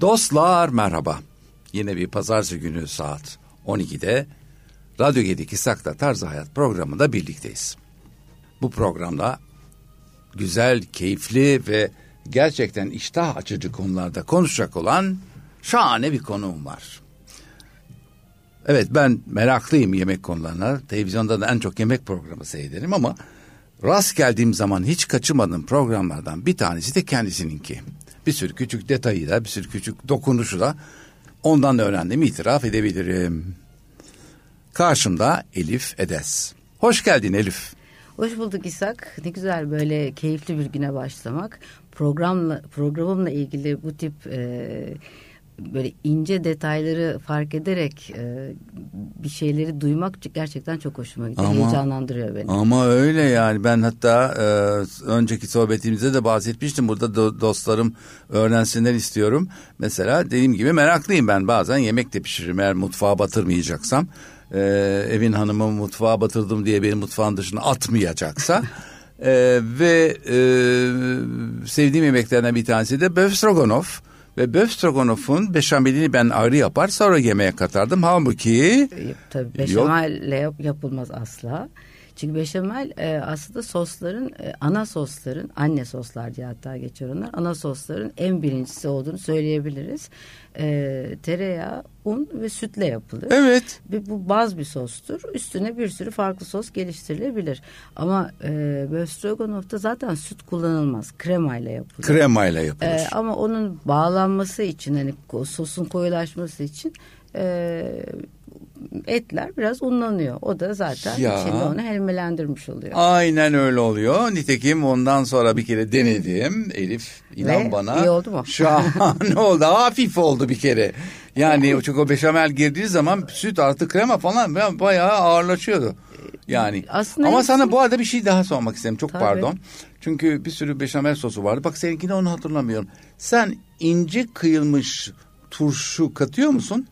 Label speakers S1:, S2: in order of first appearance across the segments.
S1: Dostlar merhaba. Yine bir pazartesi günü saat 12'de Radyo 7 Sakta Tarzı Hayat programında birlikteyiz. Bu programda güzel, keyifli ve gerçekten iştah açıcı konularda konuşacak olan şahane bir konuğum var. Evet ben meraklıyım yemek konularına. Televizyonda da en çok yemek programı seyrederim ama rast geldiğim zaman hiç kaçırmadığım programlardan bir tanesi de kendisininki. Bir sürü küçük detayı bir sürü küçük dokunuşu da ondan öğrendiğimi itiraf edebilirim. Karşımda Elif Edes. Hoş geldin Elif.
S2: Hoş bulduk İshak. Ne güzel böyle keyifli bir güne başlamak. Programla programımla ilgili bu tip e, böyle ince detayları fark ederek e, bir şeyleri duymak gerçekten çok hoşuma gidiyor. Ama, Heyecanlandırıyor beni.
S1: Ama öyle yani ben hatta e, önceki sohbetimizde de bahsetmiştim. Burada do, dostlarım öğrensinler istiyorum. Mesela dediğim gibi meraklıyım ben bazen yemek de pişiririm eğer mutfağa batırmayacaksam. E, evin hanımı mutfağa batırdım diye beni mutfağın dışına atmayacaksa... Ee, ve e, sevdiğim yemeklerden bir tanesi de böf stroganoff. Ve böf stroganofun beşamelini ben ayrı yapar sonra yemeğe katardım. Halbuki...
S2: Tabii beşamelle yap, yapılmaz asla. Çünkü beşamel e, aslında sosların e, ana sosların anne soslar diye hatta geçiyor onlar. Ana sosların en birincisi olduğunu söyleyebiliriz. E, tereyağı, un ve sütle yapılır.
S1: Evet.
S2: Ve bu baz bir sostur. Üstüne bir sürü farklı sos geliştirilebilir. Ama e, Böstroganoff'ta zaten süt kullanılmaz. Kremayla yapılır.
S1: Kremayla yapılır. E,
S2: ama onun bağlanması için hani sosun koyulaşması için e, etler biraz unlanıyor. O da zaten ya. içinde onu helmelendirmiş oluyor.
S1: Aynen öyle oluyor. Nitekim ondan sonra bir kere denedim. Elif inan
S2: Ve
S1: bana.
S2: iyi oldu mu?
S1: Şahane oldu. Hafif oldu bir kere. Yani çünkü o beşamel girdiği zaman süt artı krema falan bayağı ağırlaşıyordu. Yani Aslında ama hepsi... sana bu arada bir şey daha sormak istedim. Çok Tabii. pardon. Çünkü bir sürü beşamel sosu vardı. Bak seninkini onu hatırlamıyorum. Sen ince kıyılmış turşu katıyor musun?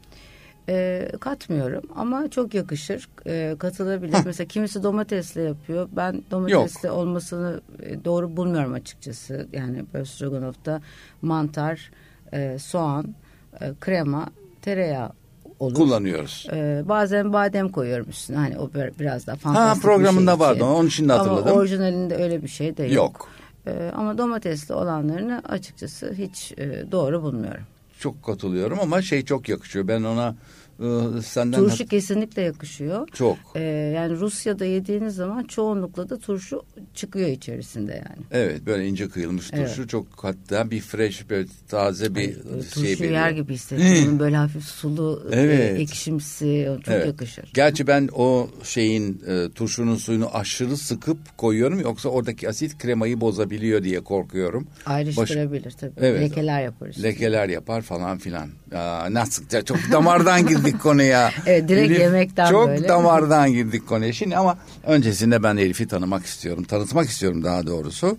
S2: E, katmıyorum ama çok yakışır. E, katılabilir. Mesela kimisi domatesle yapıyor. Ben domatesle Yok. olmasını e, doğru bulmuyorum açıkçası. Yani böyle stroganoff'ta mantar, e, soğan, e, krema, tereyağı olur.
S1: Kullanıyoruz.
S2: Ee, bazen badem koyuyorum üstüne. Hani o biraz daha fantastik
S1: Ha programında
S2: bir şey
S1: vardı. Onun için de hatırladım.
S2: Ama orijinalinde öyle bir şey de yok.
S1: Yok.
S2: Ee, ama domatesli olanlarını açıkçası hiç e, doğru bulmuyorum.
S1: Çok katılıyorum ama şey çok yakışıyor. Ben ona
S2: ee, senden turşu kesinlikle yakışıyor.
S1: Çok.
S2: Ee, yani Rusya'da yediğiniz zaman çoğunlukla da turşu çıkıyor içerisinde yani.
S1: Evet böyle ince kıyılmış turşu evet. çok hatta bir fresh böyle taze bir Ay, şey
S2: Turşu yer gibi hissediyorum. böyle hafif sulu e, evet. ekşimsi çok evet. yakışır.
S1: Gerçi ben o şeyin e, turşunun suyunu aşırı sıkıp koyuyorum yoksa oradaki asit kremayı bozabiliyor diye korkuyorum.
S2: Ayrıştırabilir Baş... tabii. Evet. Lekeler yapar. Işte.
S1: Lekeler yapar falan filan. Aa, nasıl çok damardan girdi girdik konuya.
S2: evet direkt Elif, yemekten
S1: çok
S2: böyle.
S1: Çok damardan girdik konuya. Şimdi ama öncesinde ben Elif'i tanımak istiyorum. Tanıtmak istiyorum daha doğrusu.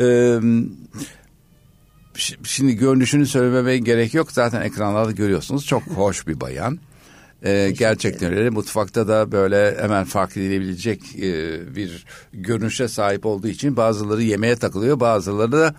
S1: Ee, şimdi görünüşünü söylememe gerek yok. Zaten ekranlarda görüyorsunuz. Çok hoş bir bayan. Ee, gerçekten öyle. Mutfakta da böyle hemen fark edilebilecek e, bir görünüşe sahip olduğu için bazıları yemeğe takılıyor, bazıları da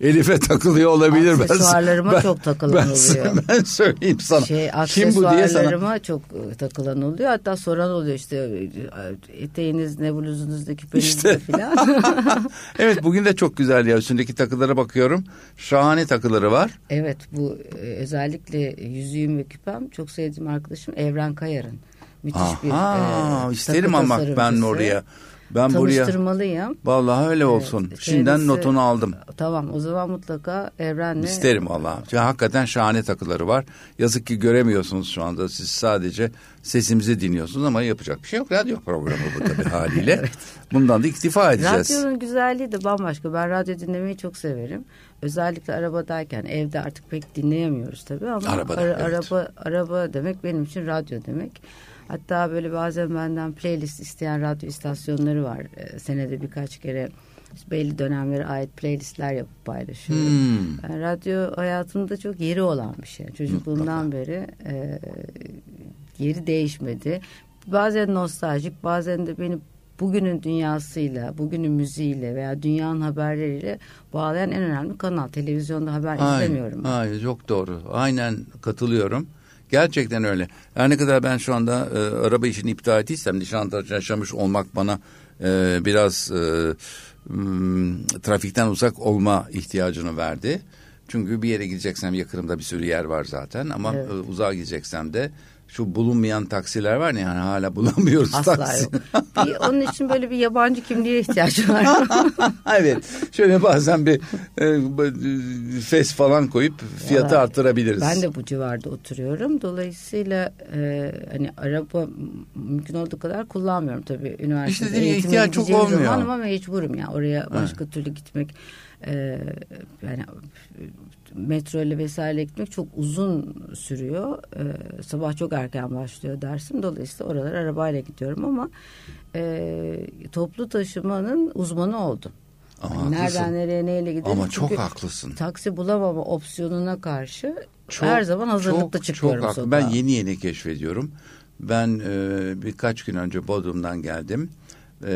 S1: Elif'e takılıyor olabilir.
S2: Aksesuarlarıma ben, çok takılan
S1: ben,
S2: oluyor.
S1: Ben söyleyeyim sana.
S2: Şey, Kim bu diye sana. çok e, takılan oluyor. Hatta soran oluyor işte e, eteğiniz ne bluzunuzda küpenizde işte. falan.
S1: evet bugün de çok güzel ya. Üstündeki takılara bakıyorum. Şahane takıları var.
S2: Evet bu e, özellikle yüzüğüm ve küpem çok sevdiğim arkadaşım Evren Kayar'ın. Müthiş
S1: Aha, bir e, isterim almak ben oraya. Ben
S2: tanıştırmalıyım.
S1: Buraya, vallahi öyle olsun. Evet, Şimdiden kendisi, notunu aldım.
S2: Tamam o zaman mutlaka Evren'le.
S1: İsterim vallahi. Hakikaten şahane takıları var. Yazık ki göremiyorsunuz şu anda. Siz sadece sesimizi dinliyorsunuz ama yapacak bir şey yok. Radyo programı bu tabii haliyle. evet. Bundan da iktifa edeceğiz.
S2: Radyonun güzelliği de bambaşka. Ben radyo dinlemeyi çok severim. Özellikle arabadayken evde artık pek dinleyemiyoruz tabii ama
S1: Arabada,
S2: ara,
S1: evet.
S2: araba araba demek benim için radyo demek. Hatta böyle bazen benden playlist isteyen radyo istasyonları var. E, senede birkaç kere belli dönemlere ait playlistler yapıp paylaşıyorum. Hmm. Yani radyo hayatımda çok yeri olan bir şey. Çocukluğumdan Mutlaka. beri e, yeri değişmedi. Bazen nostaljik bazen de beni bugünün dünyasıyla, bugünün müziğiyle veya dünyanın haberleriyle bağlayan en önemli kanal. Televizyonda haber
S1: Hayır,
S2: izlemiyorum.
S1: Hayır, çok doğru. Aynen katılıyorum. Gerçekten öyle. Her ne kadar ben şu anda e, araba işini iptal ettiysem Nişantaşı yaşamış olmak bana e, biraz e, m, trafikten uzak olma ihtiyacını verdi. Çünkü bir yere gideceksem yakınımda bir sürü yer var zaten ama
S2: Evet.
S1: e, uzağa gideceksem de şu bulunmayan taksiler var ya yani hala bulamıyoruz
S2: Asla
S1: taksi.
S2: yok. Bir, onun için böyle bir yabancı kimliğe ihtiyacı var.
S1: evet. Şöyle bazen bir e, b- fes falan koyup fiyatı
S2: Valla
S1: arttırabiliriz.
S2: Ben de bu civarda oturuyorum. Dolayısıyla e, hani araba mümkün olduğu kadar kullanmıyorum tabii. Üniversitede
S1: İşte
S2: eğitime
S1: ihtiyaç çok olmuyor.
S2: Zaman ama mecburum ya. Oraya başka türlü gitmek e, yani metro ile vesaire gitmek çok uzun sürüyor. E, sabah çok erken başlıyor dersim. Dolayısıyla oralara arabayla gidiyorum ama e, toplu taşımanın uzmanı oldum.
S1: Ama
S2: Yani
S1: haklısın.
S2: nereden nereye neyle gidelim.
S1: Ama çok
S2: Çünkü
S1: haklısın.
S2: Taksi bulamama opsiyonuna karşı
S1: Çok,
S2: her zaman hazırlıklı
S1: çok,
S2: çıkıyorum
S1: çok
S2: sokağa.
S1: Ben yeni yeni keşfediyorum. Ben e, birkaç gün önce Bodrum'dan geldim. E,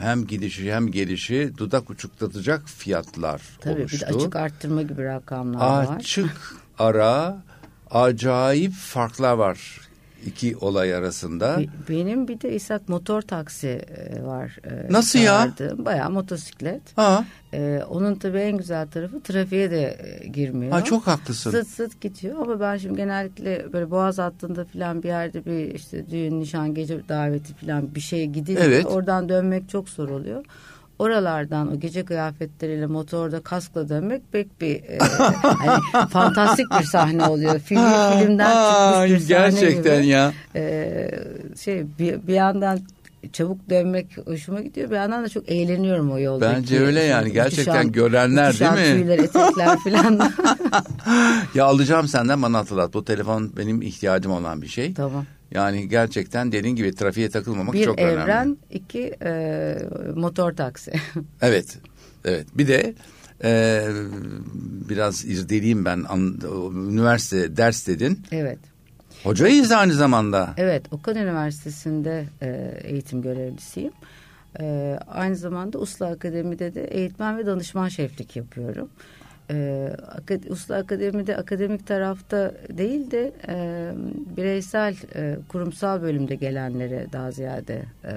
S1: hem gidişi hem gelişi dudak uçuklatacak fiyatlar
S2: Tabii
S1: oluştu.
S2: bir de açık arttırma gibi rakamlar var.
S1: Açık ara acayip farklar var iki olay arasında.
S2: Be- Benim bir de İshak motor taksi e, var. e,
S1: Nasıl ya?
S2: çağırdığım. Bayağı motosiklet.
S1: Ha,
S2: E, onun tabii en güzel tarafı trafiğe de e, girmiyor.
S1: ha çok haklısın.
S2: Sıt sıt gidiyor ama ben şimdi genellikle böyle boğaz hattında falan bir yerde bir işte düğün, nişan, gece daveti falan bir şeye gidince
S1: Evet.
S2: oradan dönmek çok zor oluyor. Oralardan o gece kıyafetleriyle motorda kaskla dönmek pek bir e, hani fantastik bir sahne oluyor. Film, filmden çıkmış bir sahne
S1: gerçekten
S2: gibi.
S1: ya.
S2: E, şey bir, bir yandan çabuk dönmek hoşuma gidiyor. Bir yandan da çok eğleniyorum o yoldaki.
S1: Bence öyle yani. Gerçekten
S2: uçuşan-
S1: görenler değil mi?
S2: tüyler, etekler falan.
S1: Ya alacağım senden bana hatırlat. Bu telefon benim ihtiyacım olan bir şey.
S2: tamam.
S1: Yani gerçekten dediğin gibi trafiğe takılmamak
S2: Bir
S1: çok
S2: evren,
S1: önemli.
S2: iki e, motor taksi.
S1: Evet. Evet. Bir de e, biraz irdeleyeyim ben. Üniversite ders dedin.
S2: evet.
S1: Hocayız aynı zamanda.
S2: Evet, Okan Üniversitesi'nde e, eğitim görevlisiyim. E, aynı zamanda Uslu Akademi'de de eğitmen ve danışman şeflik yapıyorum. E, Uslu Akademi'de akademik tarafta değil de e, bireysel e, kurumsal bölümde gelenlere daha ziyade e,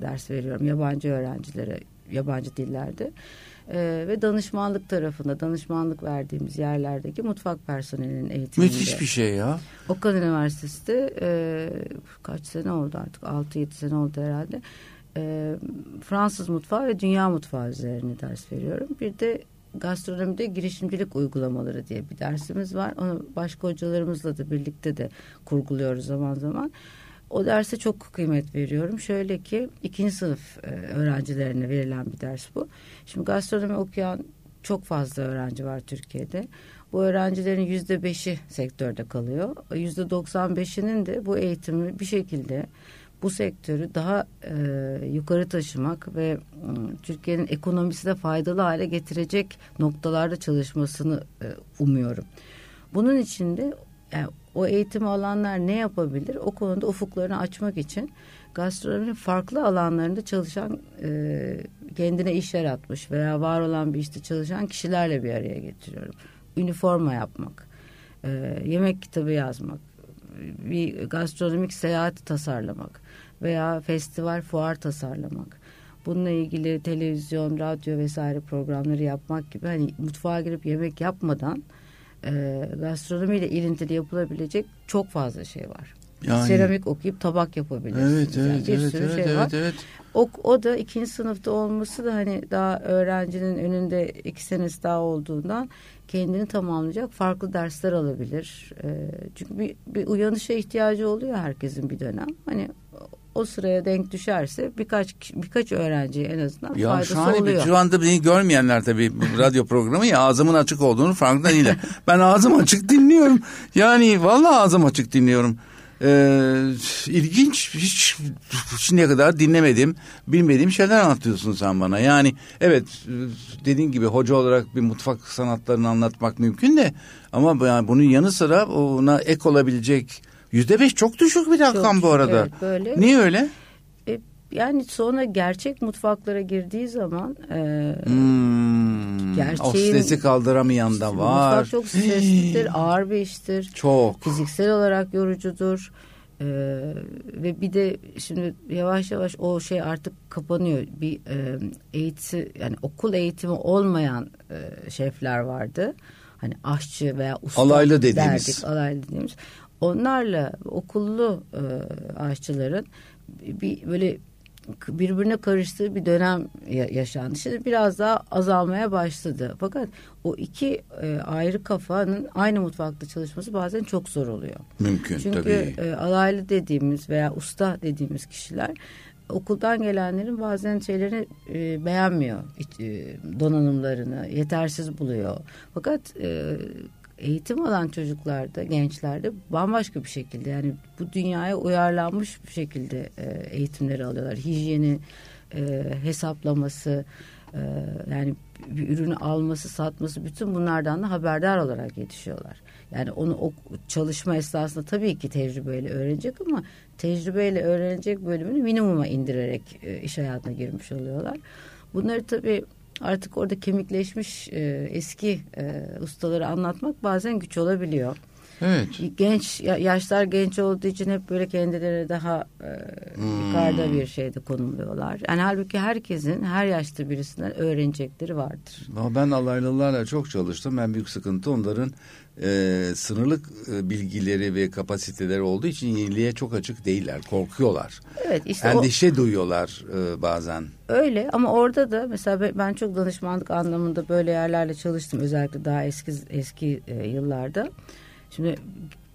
S2: ders veriyorum. Yabancı öğrencilere, yabancı dillerde. E, ve danışmanlık tarafında, danışmanlık verdiğimiz yerlerdeki mutfak personelinin eğitiminde.
S1: Müthiş bir şey ya.
S2: Okan Üniversitesi'de e, kaç sene oldu artık 6-7 sene oldu herhalde E, Fransız mutfağı ve dünya mutfağı üzerine ders veriyorum bir de gastronomide girişimcilik uygulamaları diye bir dersimiz var onu başka hocalarımızla da birlikte de kurguluyoruz zaman zaman o derse çok kıymet veriyorum. Şöyle ki ikinci sınıf e, öğrencilerine verilen bir ders bu. Şimdi gastronomi okuyan çok fazla öğrenci var Türkiye'de. Bu öğrencilerin yüzde beşi sektörde kalıyor. Yüzde doksan beşinin de bu eğitimi bir şekilde bu sektörü daha e, yukarı taşımak ve m, Türkiye'nin ekonomisine faydalı hale getirecek noktalarda çalışmasını e, umuyorum. Bunun için de yani o eğitimi alanlar ne yapabilir? O konuda ufuklarını açmak için gastronominin farklı alanlarında çalışan e, kendine iş yaratmış veya var olan bir işte çalışan kişilerle bir araya getiriyorum. Üniforma yapmak, e, yemek kitabı yazmak, bir gastronomik seyahati tasarlamak veya festival fuar tasarlamak. Bununla ilgili televizyon, radyo vesaire programları yapmak gibi hani mutfağa girip yemek yapmadan e, gastronomiyle ilintili yapılabilecek çok fazla şey var.
S1: Yani-
S2: Seramik okuyup tabak yapabilirsiniz.
S1: Evet,
S2: Yani
S1: evet,
S2: bir
S1: evet,
S2: sürü
S1: evet,
S2: şey var.
S1: evet, evet.
S2: O, o da ikinci sınıfta olması da hani daha öğrencinin önünde iki senesi daha olduğundan kendini tamamlayacak farklı dersler alabilir. Ee, çünkü bir, bir uyanışa ihtiyacı oluyor herkesin bir dönem. Hani o sıraya denk düşerse birkaç birkaç öğrenciye en azından
S1: Ya
S2: faydası
S1: şahane bir,
S2: oluyor.
S1: şu anda beni görmeyenler tabii radyo programı ya ağzımın açık olduğunu farkında değiller. ben ağzım açık dinliyorum. Yani vallahi ağzım açık dinliyorum. Ee, ilginç hiç şimdiye kadar dinlemedim bilmediğim şeyler anlatıyorsun sen bana yani evet dediğin gibi hoca olarak bir mutfak sanatlarını anlatmak mümkün de ama yani bunun yanı sıra ona ek olabilecek yüzde beş çok düşük bir rakam
S2: Çok
S1: bu arada
S2: evet, böyle.
S1: niye öyle
S2: E, yani sonra gerçek mutfaklara girdiği zaman e,
S1: hmm, gerçeğin... O stresi kaldıramayan da var.
S2: Mutfak çok streslidir, ağır bir iştir.
S1: Çok.
S2: Fiziksel olarak yorucudur. Ee, ve bir de şimdi yavaş yavaş o şey artık kapanıyor. Bir e, eğitim yani okul eğitimi olmayan e, şefler vardı. Hani aşçı veya usta
S1: alaylı dediğimiz.
S2: derdik, alaylı dediğimiz. Onlarla okullu e, aşçıların bir böyle birbirine karıştığı bir dönem yaşandı. Şimdi biraz daha azalmaya başladı. Fakat o iki e, ayrı kafanın aynı mutfakta çalışması bazen çok zor oluyor.
S1: Mümkün
S2: Çünkü,
S1: tabii.
S2: Çünkü e, alaylı dediğimiz veya usta dediğimiz kişiler okuldan gelenlerin bazen şeylerini e, beğenmiyor. E, donanımlarını yetersiz buluyor. Fakat e, eğitim alan çocuklarda, gençlerde bambaşka bir şekilde yani bu dünyaya uyarlanmış bir şekilde e, eğitimleri alıyorlar. Hijyeni, e, hesaplaması, e, yani bir ürünü alması, satması bütün bunlardan da haberdar olarak yetişiyorlar. Yani onu o çalışma esnasında tabii ki tecrübeyle öğrenecek ama tecrübeyle öğrenecek bölümünü minimuma indirerek e, iş hayatına girmiş oluyorlar. Bunları tabii artık orada kemikleşmiş e, eski e, ustaları anlatmak bazen güç olabiliyor.
S1: Evet.
S2: Genç yaşlar genç olduğu için hep böyle kendileri daha e, hmm. yukarıda bir şeyde konumluyorlar. Yani halbuki herkesin her yaşta birisinden öğrenecekleri vardır.
S1: Ben alaylılarla çok çalıştım. En büyük sıkıntı onların e, sınırlı e, bilgileri ve kapasiteleri olduğu için yeniliğe çok açık değiller. Korkuyorlar.
S2: Evet işte
S1: Endişe o, duyuyorlar e, bazen.
S2: Öyle ama orada da mesela ben çok danışmanlık anlamında böyle yerlerle çalıştım. Özellikle daha eski eski e, yıllarda. Şimdi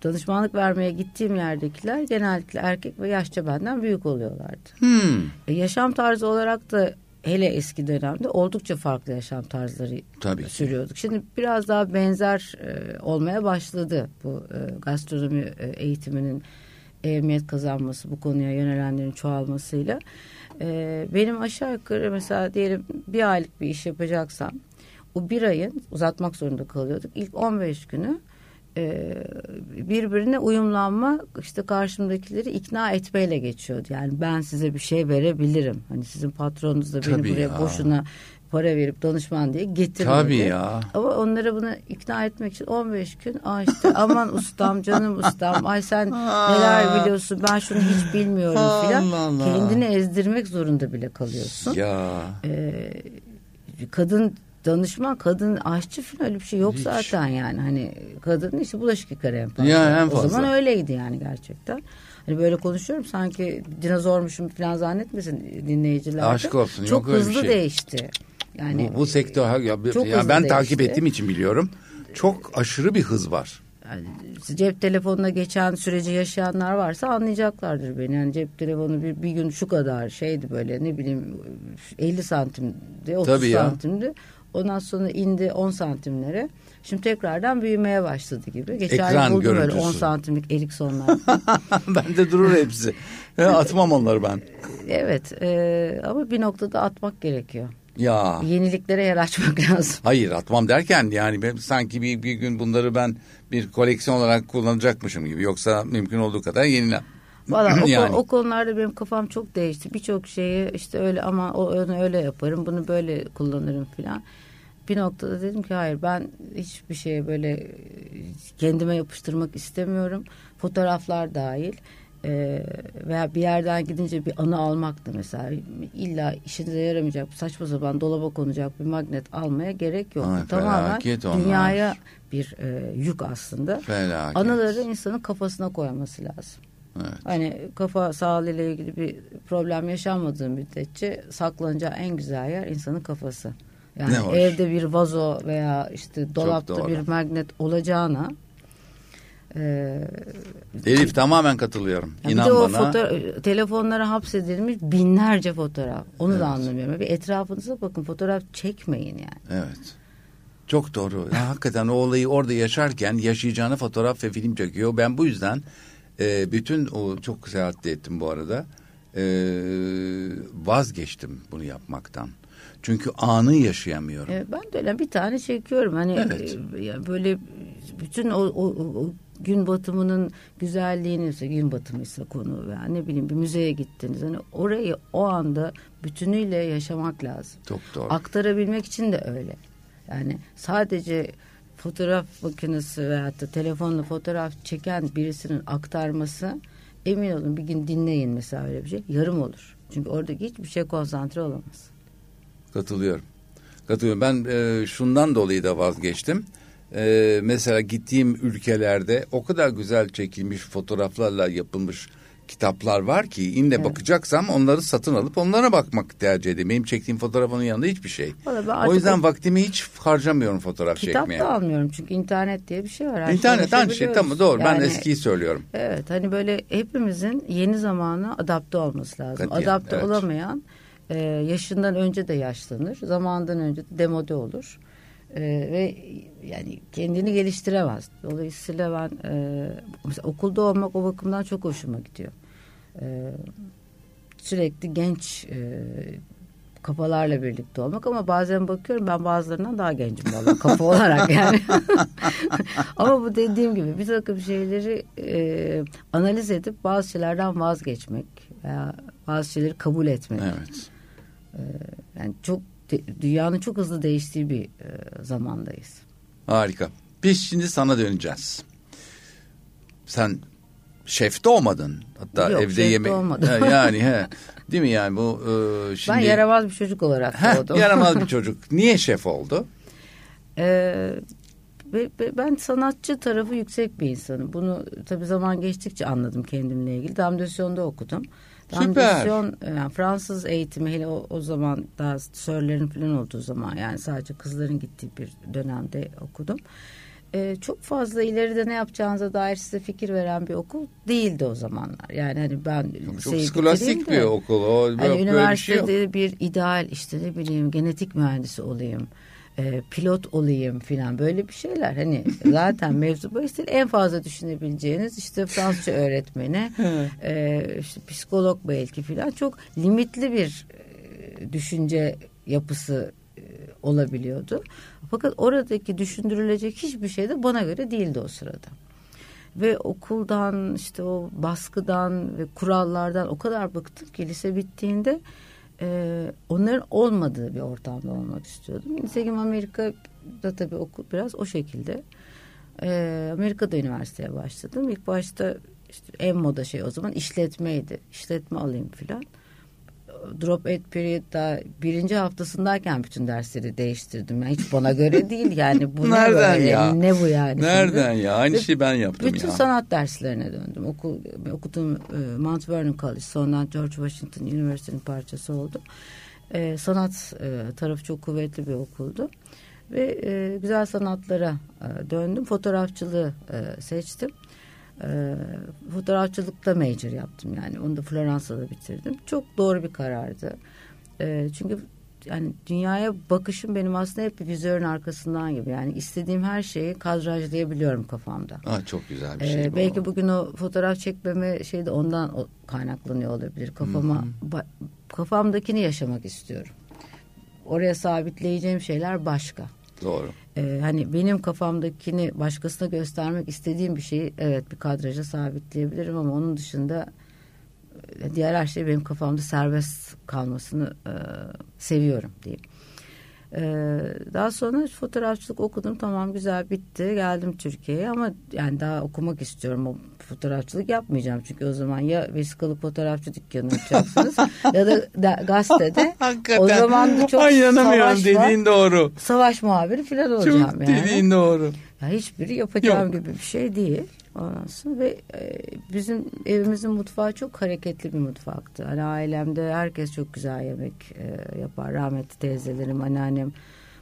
S2: danışmanlık vermeye gittiğim yerdekiler genellikle erkek ve yaşça benden büyük oluyorlardı.
S1: Hmm.
S2: E, yaşam tarzı olarak da hele eski dönemde oldukça farklı yaşam tarzları Tabii sürüyorduk. Şimdi biraz daha benzer e, olmaya başladı bu e, gastronomi e, eğitiminin ehemmiyet kazanması, bu konuya yönelenlerin çoğalmasıyla. E, benim aşağı yukarı mesela diyelim bir aylık bir iş yapacaksam o bir ayın uzatmak zorunda kalıyorduk. İlk 15 günü e, birbirine uyumlanma işte karşımdakileri ikna etmeyle geçiyordu. Yani ben size bir şey verebilirim. Hani sizin patronunuz da beni Tabii buraya ya. boşuna para verip danışman diye getirmedi.
S1: Tabii ya.
S2: Ama onlara bunu ikna etmek için 15 gün Aa işte aman ustam canım ustam ay sen neler biliyorsun ben şunu hiç bilmiyorum filan. Kendini ezdirmek zorunda bile kalıyorsun.
S1: Ya.
S2: Ee, kadın danışman kadın aşçı falan öyle bir şey yok Hiç. zaten yani. Hani kadın işte bulaşık yıkar en fazla.
S1: Ya en fazla.
S2: O zaman öyleydi yani gerçekten. Hani böyle konuşuyorum sanki dinozormuşum falan zannetmesin dinleyiciler.
S1: Aşk olsun.
S2: Çok
S1: yok
S2: hızlı şey. değişti. Yani
S1: bu, bu sektör ya, çok ya ben değişti. takip ettiğim için biliyorum. Çok aşırı bir hız var.
S2: Yani cep telefonuna geçen süreci yaşayanlar varsa anlayacaklardır beni. Yani cep telefonu bir, bir gün şu kadar şeydi böyle ne bileyim 50 santimdi 30 Tabii santimdi. Ya. Ondan sonra indi 10 santimlere. Şimdi tekrardan büyümeye başladı gibi. Geçen Ekran buldum görüntüsü. böyle 10 santimlik Ericsson'lar.
S1: de durur hepsi. Atmam onları ben.
S2: Evet e, ama bir noktada atmak gerekiyor.
S1: Ya.
S2: Yeniliklere yer açmak lazım.
S1: Hayır atmam derken yani ben, sanki bir, bir gün bunları ben bir koleksiyon olarak kullanacakmışım gibi. Yoksa mümkün olduğu kadar yenile.
S2: Valla yani. o, o konularda benim kafam çok değişti. Birçok şeyi işte öyle ama onu öyle yaparım bunu böyle kullanırım filan bir noktada dedim ki hayır ben hiçbir şeye böyle kendime yapıştırmak istemiyorum. Fotoğraflar dahil e, veya bir yerden gidince bir anı almak da mesela illa işinize yaramayacak saçma sapan dolaba konacak bir magnet almaya gerek yok. Ay, Tamamen dünyaya bir e, yük aslında.
S1: Felaket.
S2: Anıları insanın kafasına koyması lazım. Evet. Hani kafa sağlığı ile ilgili bir problem yaşanmadığı müddetçe saklanacağı en güzel yer insanın kafası. Yani ne hoş. evde bir vazo veya işte dolapta bir magnet olacağına
S1: e, Elif tamamen katılıyorum. Yani İnan
S2: bir de
S1: o
S2: bana. Foto- telefonlara hapsedilmiş binlerce fotoğraf. Onu evet. da anlamıyorum. Bir etrafınıza bakın fotoğraf çekmeyin yani.
S1: Evet. Çok doğru. Ya, hakikaten o olayı orada yaşarken yaşayacağını fotoğraf ve film çekiyor. Ben bu yüzden e, bütün o çok seyahat ettim bu arada. E, vazgeçtim bunu yapmaktan. Çünkü anı yaşayamıyorum.
S2: E, ben de öyle bir tane çekiyorum. Hani evet. e, böyle bütün o, o, o gün batımının güzelliğini ise gün batımıysa konu veya ne bileyim bir müzeye gittiniz. Hani orayı o anda bütünüyle yaşamak lazım.
S1: Çok doğru.
S2: Aktarabilmek için de öyle. Yani sadece fotoğraf makinesi veya da telefonla fotoğraf çeken birisinin aktarması emin olun bir gün dinleyin mesela öyle bir şey yarım olur. Çünkü orada hiçbir şey konsantre olamaz.
S1: Katılıyorum. Katılıyorum. Ben e, şundan dolayı da vazgeçtim. E, mesela gittiğim ülkelerde o kadar güzel çekilmiş fotoğraflarla yapılmış kitaplar var ki ille evet. bakacaksam onları satın alıp onlara bakmak tercih edeyim. Benim çektiğim fotoğrafın yanında hiçbir şey. O yüzden vaktimi hiç harcamıyorum fotoğraf
S2: kitap
S1: çekmeye.
S2: Kitap da almıyorum çünkü internet diye bir şey var.
S1: Her internet aynı şey tamam doğru yani, ben eskiyi söylüyorum.
S2: Evet hani böyle hepimizin yeni zamana adapte olması lazım. Katiyen, adapte evet. olamayan e, yaşından önce de yaşlanır. Zamandan önce de demode olur. E, ve yani kendini geliştiremez. Dolayısıyla ben e, mesela okulda olmak o bakımdan çok hoşuma gidiyor. E, sürekli genç e, kafalarla birlikte olmak ama bazen bakıyorum ben bazılarından daha gencim valla kafa olarak yani. ama bu dediğim gibi bir takım şeyleri e, analiz edip bazı şeylerden vazgeçmek veya bazı şeyleri kabul etmek.
S1: Evet.
S2: E, yani çok dünyanın çok hızlı değiştiği bir e, zamandayız.
S1: Harika. Biz şimdi sana döneceğiz. Sen şef de olmadın. Hatta
S2: Yok,
S1: evde yemek yani he. Değil mi yani bu e, şimdi
S2: Ben yaramaz bir çocuk olarak doğdum.
S1: yaramaz bir çocuk. Niye şef oldu?
S2: Ee, ben sanatçı tarafı yüksek bir insanım. Bunu tabii zaman geçtikçe anladım kendimle ilgili. Damdösyon'da okudum. Damdösyon yani Fransız eğitimi hele o, o zaman daha sörlerin falan olduğu zaman yani sadece kızların gittiği bir dönemde okudum. Ee, çok fazla ileride ne yapacağınıza dair size fikir veren bir okul değildi o zamanlar. Yani hani ben
S1: çok skolastik bir okul. O,
S2: hani üniversitede bir, şey bir ideal işte ne bileyim genetik mühendisi olayım e, pilot olayım filan böyle bir şeyler. Hani zaten mevzu bu işte en fazla düşünebileceğiniz işte Fransızca öğretmeni, e, işte psikolog belki filan çok limitli bir e, düşünce yapısı e, olabiliyordu. Fakat oradaki düşündürülecek hiçbir şey de bana göre değildi o sırada. Ve okuldan işte o baskıdan ve kurallardan o kadar bıktım ki lise bittiğinde e, onların olmadığı bir ortamda olmak istiyordum. Nitekim Amerika'da tabii okul biraz o şekilde. E, Amerika'da üniversiteye başladım. İlk başta işte en moda şey o zaman işletmeydi. İşletme alayım filan drop et period'da birinci haftasındayken bütün dersleri değiştirdim. Yani hiç bana göre değil yani. Bu
S1: Nereden
S2: ne böyle?
S1: ya?
S2: Ne bu yani?
S1: Nereden şimdi? ya? Aynı şeyi ben yaptım
S2: bütün
S1: ya.
S2: sanat derslerine döndüm. Okul, okuduğum e, Mount Vernon College sonra George Washington Üniversitesi'nin parçası oldu. E, sanat e, tarafı çok kuvvetli bir okuldu. Ve e, güzel sanatlara e, döndüm. Fotoğrafçılığı e, seçtim. E, fotoğrafçılıkta major yaptım yani. Onu da Floransa'da bitirdim. Çok doğru bir karardı. E, çünkü yani dünyaya bakışım benim aslında hep bir vizörün arkasından gibi. Yani istediğim her şeyi kadrajlayabiliyorum kafamda.
S1: Aa, çok güzel bir şey
S2: ee, bu. Belki bugün o fotoğraf çekmeme şey de ondan kaynaklanıyor olabilir. Kafama ba, kafamdakini yaşamak istiyorum. Oraya sabitleyeceğim şeyler başka.
S1: Doğru.
S2: Ee, hani benim kafamdakini başkasına göstermek istediğim bir şeyi evet bir kadraja sabitleyebilirim ama onun dışında e, diğer her şey benim kafamda serbest kalmasını e, seviyorum diyeyim. Ee, daha sonra fotoğrafçılık okudum tamam güzel bitti. Geldim Türkiye'ye ama yani daha okumak istiyorum. O fotoğrafçılık yapmayacağım çünkü o zaman ya vesikalı fotoğrafçı dükkanı açacaksınız ya da, da gazetede. O zaman da çok Ay, savaş
S1: dediğin doğru.
S2: Savaş muhabiri falan olacağım çok
S1: yani. dediğin doğru.
S2: Ya hiçbiri yapacağım Yok. gibi bir şey değil Ondan ve e, bizim evimizin mutfağı çok hareketli bir mutfaktı. Hani ailemde herkes çok güzel yemek e, yapar. Rahmetli teyzelerim, anneannem,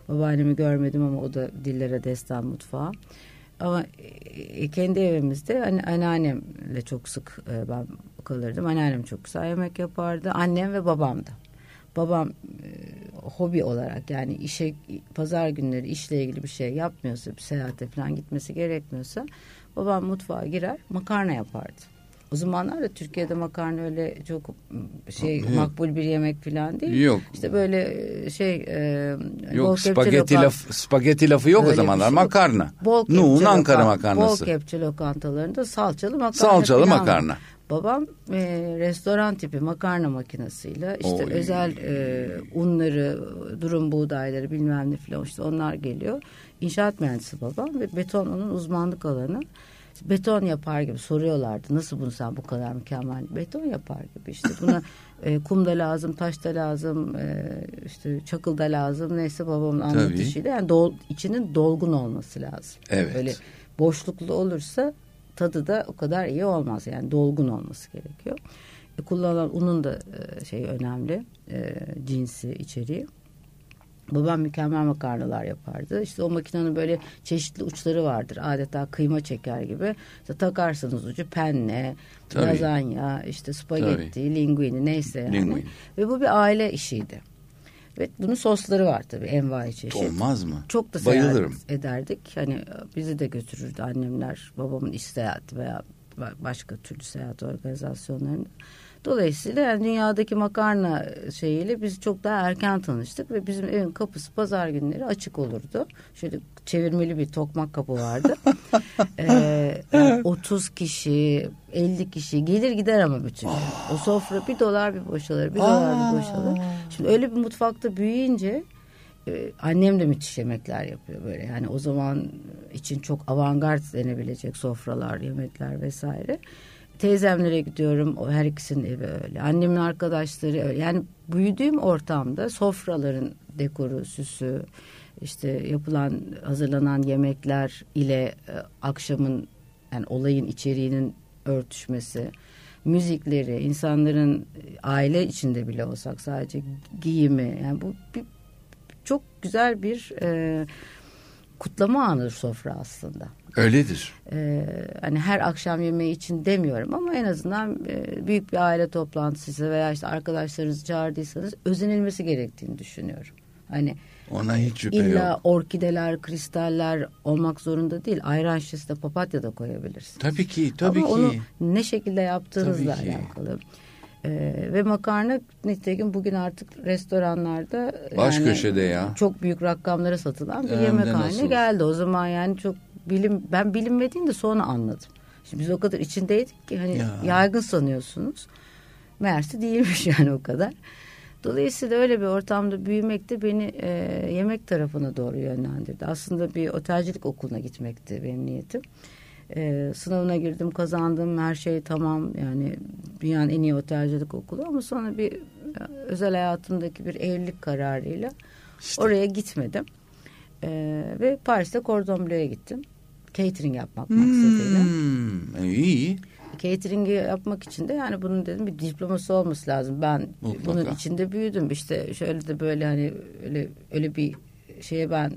S2: babaannemi görmedim ama o da dillere destan mutfağı. Ama e, kendi evimizde hani anneannemle çok sık ben kalırdım. Anneannem çok güzel yemek yapardı. Annem ve babam da. Babam e, hobi olarak yani işe pazar günleri işle ilgili bir şey yapmıyorsa bir seyahate falan gitmesi gerekmiyorsa Babam mutfağa girer makarna yapardı. O zamanlar da Türkiye'de makarna öyle çok şey Yok. makbul bir yemek falan değil.
S1: Yok.
S2: İşte böyle şey e,
S1: Yok spagetti laf spagetti lafı yok o zamanlar şey makarna. Bol Nuh'un Ankara makarnası.
S2: Bol kepçe lokantalarında salçalı makarna.
S1: Salçalı makarna.
S2: Babam e, restoran tipi makarna makinesiyle işte Oy. özel e, unları, durum buğdayları bilmem ne filan işte onlar geliyor. İnşaat mühendisi babam ve beton onun uzmanlık alanı. Beton yapar gibi soruyorlardı. Nasıl bunu sen bu kadar mükemmel? Beton yapar gibi işte. Buna e, kum da lazım, taş da lazım, e, işte çakıl da lazım. Neyse babamın anlatışıyla yani dol, içinin dolgun olması lazım.
S1: Evet.
S2: Böyle boşluklu olursa tadı da o kadar iyi olmaz. Yani dolgun olması gerekiyor. E, kullanılan unun da e, şey önemli. E, cinsi, içeriği. Babam mükemmel makarnalar yapardı. İşte o makinenin böyle çeşitli uçları vardır. Adeta kıyma çeker gibi. İşte takarsınız ucu penne, Tabii. lazanya, işte spagetti, Tabii. linguini neyse yani. Linguini. Ve bu bir aile işiydi. Ve bunun sosları var tabii envai çeşit.
S1: Olmaz mı?
S2: Çok da Bayılırım. ederdik. Hani bizi de götürürdü annemler babamın iş seyahati veya başka türlü seyahat organizasyonlarında. Dolayısıyla yani dünyadaki makarna şeyiyle biz çok daha erken tanıştık ve bizim evin kapısı pazar günleri açık olurdu. Şöyle çevirmeli bir tokmak kapı vardı. ee, yani 30 kişi, 50 kişi gelir gider ama bütün. o sofra bir dolar bir boşalır, bir dolar bir boşalır. Şimdi öyle bir mutfakta büyüyünce e, annem de müthiş yemekler yapıyor böyle. Yani o zaman için çok avantgard denebilecek sofralar, yemekler vesaire. Teyzemlere gidiyorum. O her ikisinin evi öyle. Annemin arkadaşları öyle. Yani büyüdüğüm ortamda sofraların dekoru, süsü, işte yapılan, hazırlanan yemekler ile e, akşamın yani olayın içeriğinin örtüşmesi, müzikleri, insanların e, aile içinde bile olsak sadece giyimi yani bu bir, çok güzel bir e, kutlama anıdır sofra aslında.
S1: Öyledir.
S2: Ee, hani her akşam yemeği için demiyorum ama en azından e, büyük bir aile toplantısı veya işte arkadaşlarınızı çağırdıysanız özenilmesi gerektiğini düşünüyorum. Hani
S1: ona hiç şüphe
S2: illa
S1: yok.
S2: orkideler, kristaller olmak zorunda değil. Ayran şişesine papatya da koyabilirsiniz.
S1: Tabii ki, tabii
S2: Ama
S1: ki.
S2: onu ne şekilde yaptığınızla alakalı. Ee, ve makarna nitekim bugün artık restoranlarda
S1: baş yani köşede ya
S2: çok büyük rakamlara satılan bir Hem yemek haline geldi. O zaman yani çok bilim ben bilinmediğini de sonra anladım. Şimdi biz o kadar içindeydik ki hani ya. yaygın sanıyorsunuz. Meğerse değilmiş yani o kadar. Dolayısıyla öyle bir ortamda büyümek de beni e, yemek tarafına doğru yönlendirdi. Aslında bir otelcilik okuluna gitmekti benim niyetim. E, sınavına girdim, kazandım, her şey tamam. Yani dünyanın en iyi otelcilik okulu ama sonra bir özel hayatımdaki bir evlilik kararıyla işte. oraya gitmedim. E, ve Paris'te Cordon Bleu'ya gittim catering yapmak hmm, maksadıyla.
S1: İyi.
S2: Catering'i yapmak için de yani bunun dedim bir diploması olması lazım. Ben Mutlaka. bunun içinde büyüdüm. İşte şöyle de böyle hani öyle öyle bir şeye ben e,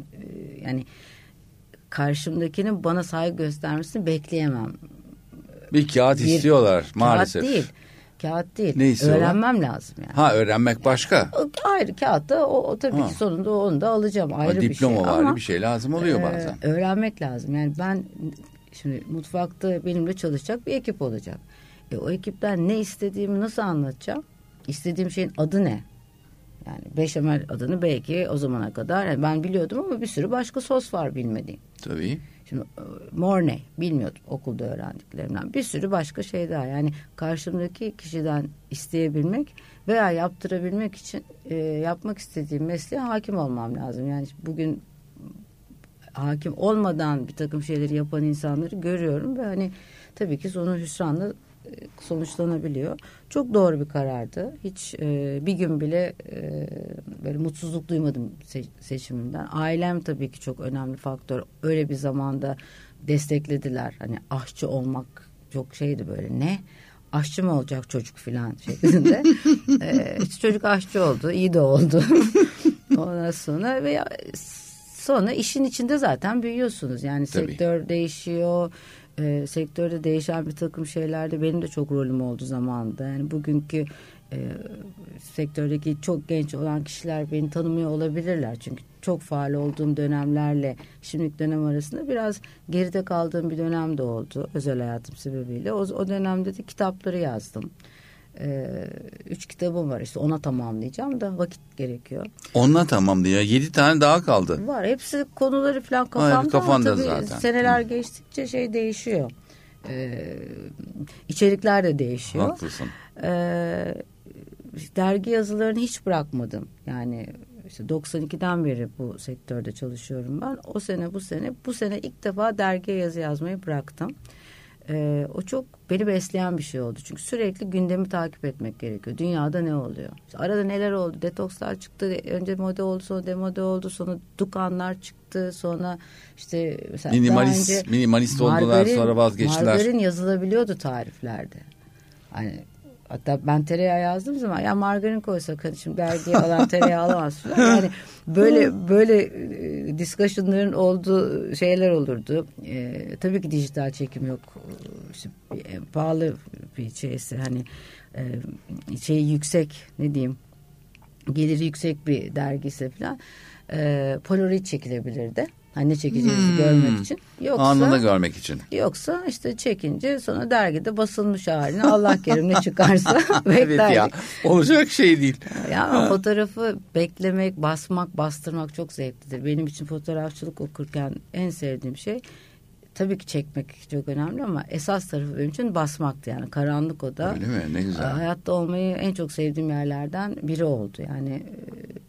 S2: yani karşımdakinin bana saygı göstermesini bekleyemem.
S1: Bir kağıt bir, istiyorlar maalesef.
S2: Kağıt değil kağıt değil. Ne istiyorlar? Öğrenmem lazım yani.
S1: Ha öğrenmek başka.
S2: Ayrı kağıtta o, o tabii ha. ki sonunda onu da alacağım ayrı
S1: Ama
S2: bir şey.
S1: Diploma var bir şey lazım oluyor e, bazen.
S2: Öğrenmek lazım. Yani ben şimdi mutfakta benimle çalışacak bir ekip olacak. E, o ekipten ne istediğimi nasıl anlatacağım? İstediğim şeyin adı ne? Yani beşamel adını belki o zamana kadar yani ben biliyordum ama bir sürü başka sos var bilmediğim.
S1: Tabii.
S2: Şimdi e, morne bilmiyordum okulda öğrendiklerimden. Bir sürü başka şey daha. Yani karşımdaki kişiden isteyebilmek veya yaptırabilmek için e, yapmak istediğim mesleğe hakim olmam lazım. Yani bugün hakim olmadan bir takım şeyleri yapan insanları görüyorum ve hani tabii ki sonu hüsranla sonuçlanabiliyor. Çok doğru bir karardı. Hiç e, bir gün bile e, böyle mutsuzluk duymadım se seçimimden. Ailem tabii ki çok önemli faktör. Öyle bir zamanda desteklediler. Hani aşçı olmak çok şeydi böyle ne? Aşçı mı olacak çocuk filan şeklinde. e, çocuk aşçı oldu. iyi de oldu. Ondan sonra ve sonra işin içinde zaten büyüyorsunuz. Yani Tabii. sektör değişiyor e, sektörde değişen bir takım şeylerde benim de çok rolüm oldu zamanında. Yani bugünkü e, sektördeki çok genç olan kişiler beni tanımıyor olabilirler. Çünkü çok faal olduğum dönemlerle şimdilik dönem arasında biraz geride kaldığım bir dönem de oldu özel hayatım sebebiyle. O, o dönemde de kitapları yazdım. Ee, üç kitabım var işte ona tamamlayacağım da vakit gerekiyor.
S1: Onunla tamamlıyor. Yedi tane daha kaldı.
S2: Var hepsi konuları falan kafamda, Hayır, kafanda ama tabii zaten. seneler Hı. geçtikçe şey değişiyor. Ee, içerikler de değişiyor.
S1: Haklısın.
S2: Ee, dergi yazılarını hiç bırakmadım. Yani işte 92'den beri bu sektörde çalışıyorum ben. O sene bu sene bu sene ilk defa dergiye yazı yazmayı bıraktım. Ee, o çok beni besleyen bir şey oldu. Çünkü sürekli gündemi takip etmek gerekiyor. Dünyada ne oluyor? İşte arada neler oldu? Detokslar çıktı. Önce mode oldu sonra demode oldu. Sonra dukanlar çıktı. Sonra işte
S1: mesela minimalist, önce minimalist oldular margarin, sonra vazgeçtiler.
S2: Margarin yazılabiliyordu tariflerde. Hani Hatta ben tereyağı yazdığım zaman ya margarin koysak hani şimdi dergiye alan tereyağı alamaz Yani böyle böyle e, discussionların olduğu şeyler olurdu. E, tabii ki dijital çekim yok. İşte, e, pahalı bir şeysi hani e, şeyi yüksek ne diyeyim geliri yüksek bir dergisi falan. E, Polaroid çekilebilirdi. Hani ne çekeceğinizi hmm. görmek için.
S1: Yoksa, Anında görmek için.
S2: Yoksa işte çekince sonra dergide basılmış haline Allah kerim ne çıkarsa beklerdik. evet ya
S1: olacak şey değil.
S2: Ya fotoğrafı beklemek, basmak, bastırmak çok zevklidir. Benim için fotoğrafçılık okurken en sevdiğim şey tabii ki çekmek çok önemli ama esas tarafı benim için basmaktı yani karanlık oda.
S1: Öyle mi? Ne güzel.
S2: Hayatta olmayı en çok sevdiğim yerlerden biri oldu. Yani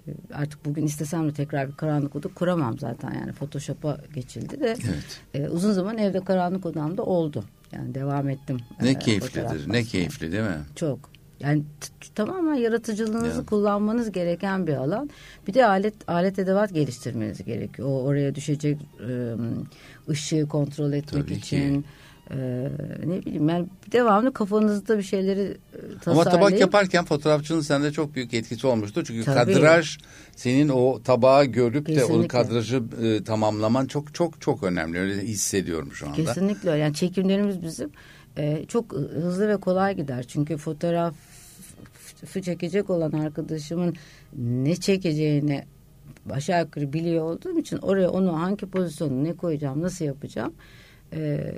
S2: e, artık bugün istesem de tekrar bir karanlık oda kuramam zaten yani Photoshop'a geçildi de.
S1: Evet.
S2: E, uzun zaman evde karanlık odamda oldu. Yani devam ettim.
S1: Ne e, keyiflidir. Ne keyifli değil mi?
S2: Çok. Yani tamamen yaratıcılığınızı ya. kullanmanız gereken bir alan. Bir de alet alet edevat geliştirmeniz gerekiyor. O oraya düşecek e, ışığı kontrol etmek Tabii için. Ki. Ee, ne bileyim ben devamlı kafanızda bir şeyleri tasarlayıp. Ama
S1: tabak yaparken fotoğrafçının sende çok büyük etkisi olmuştu. Çünkü Tabii. kadraj senin o tabağı görüp Kesinlikle. de o kadrajı e, tamamlaman çok çok çok önemli. Öyle hissediyorum şu anda.
S2: Kesinlikle Yani çekimlerimiz bizim e, çok hızlı ve kolay gider. Çünkü fotoğraf çekecek olan arkadaşımın ne çekeceğini aşağı yukarı biliyor olduğum için oraya onu hangi pozisyonu ne koyacağım nasıl yapacağım e,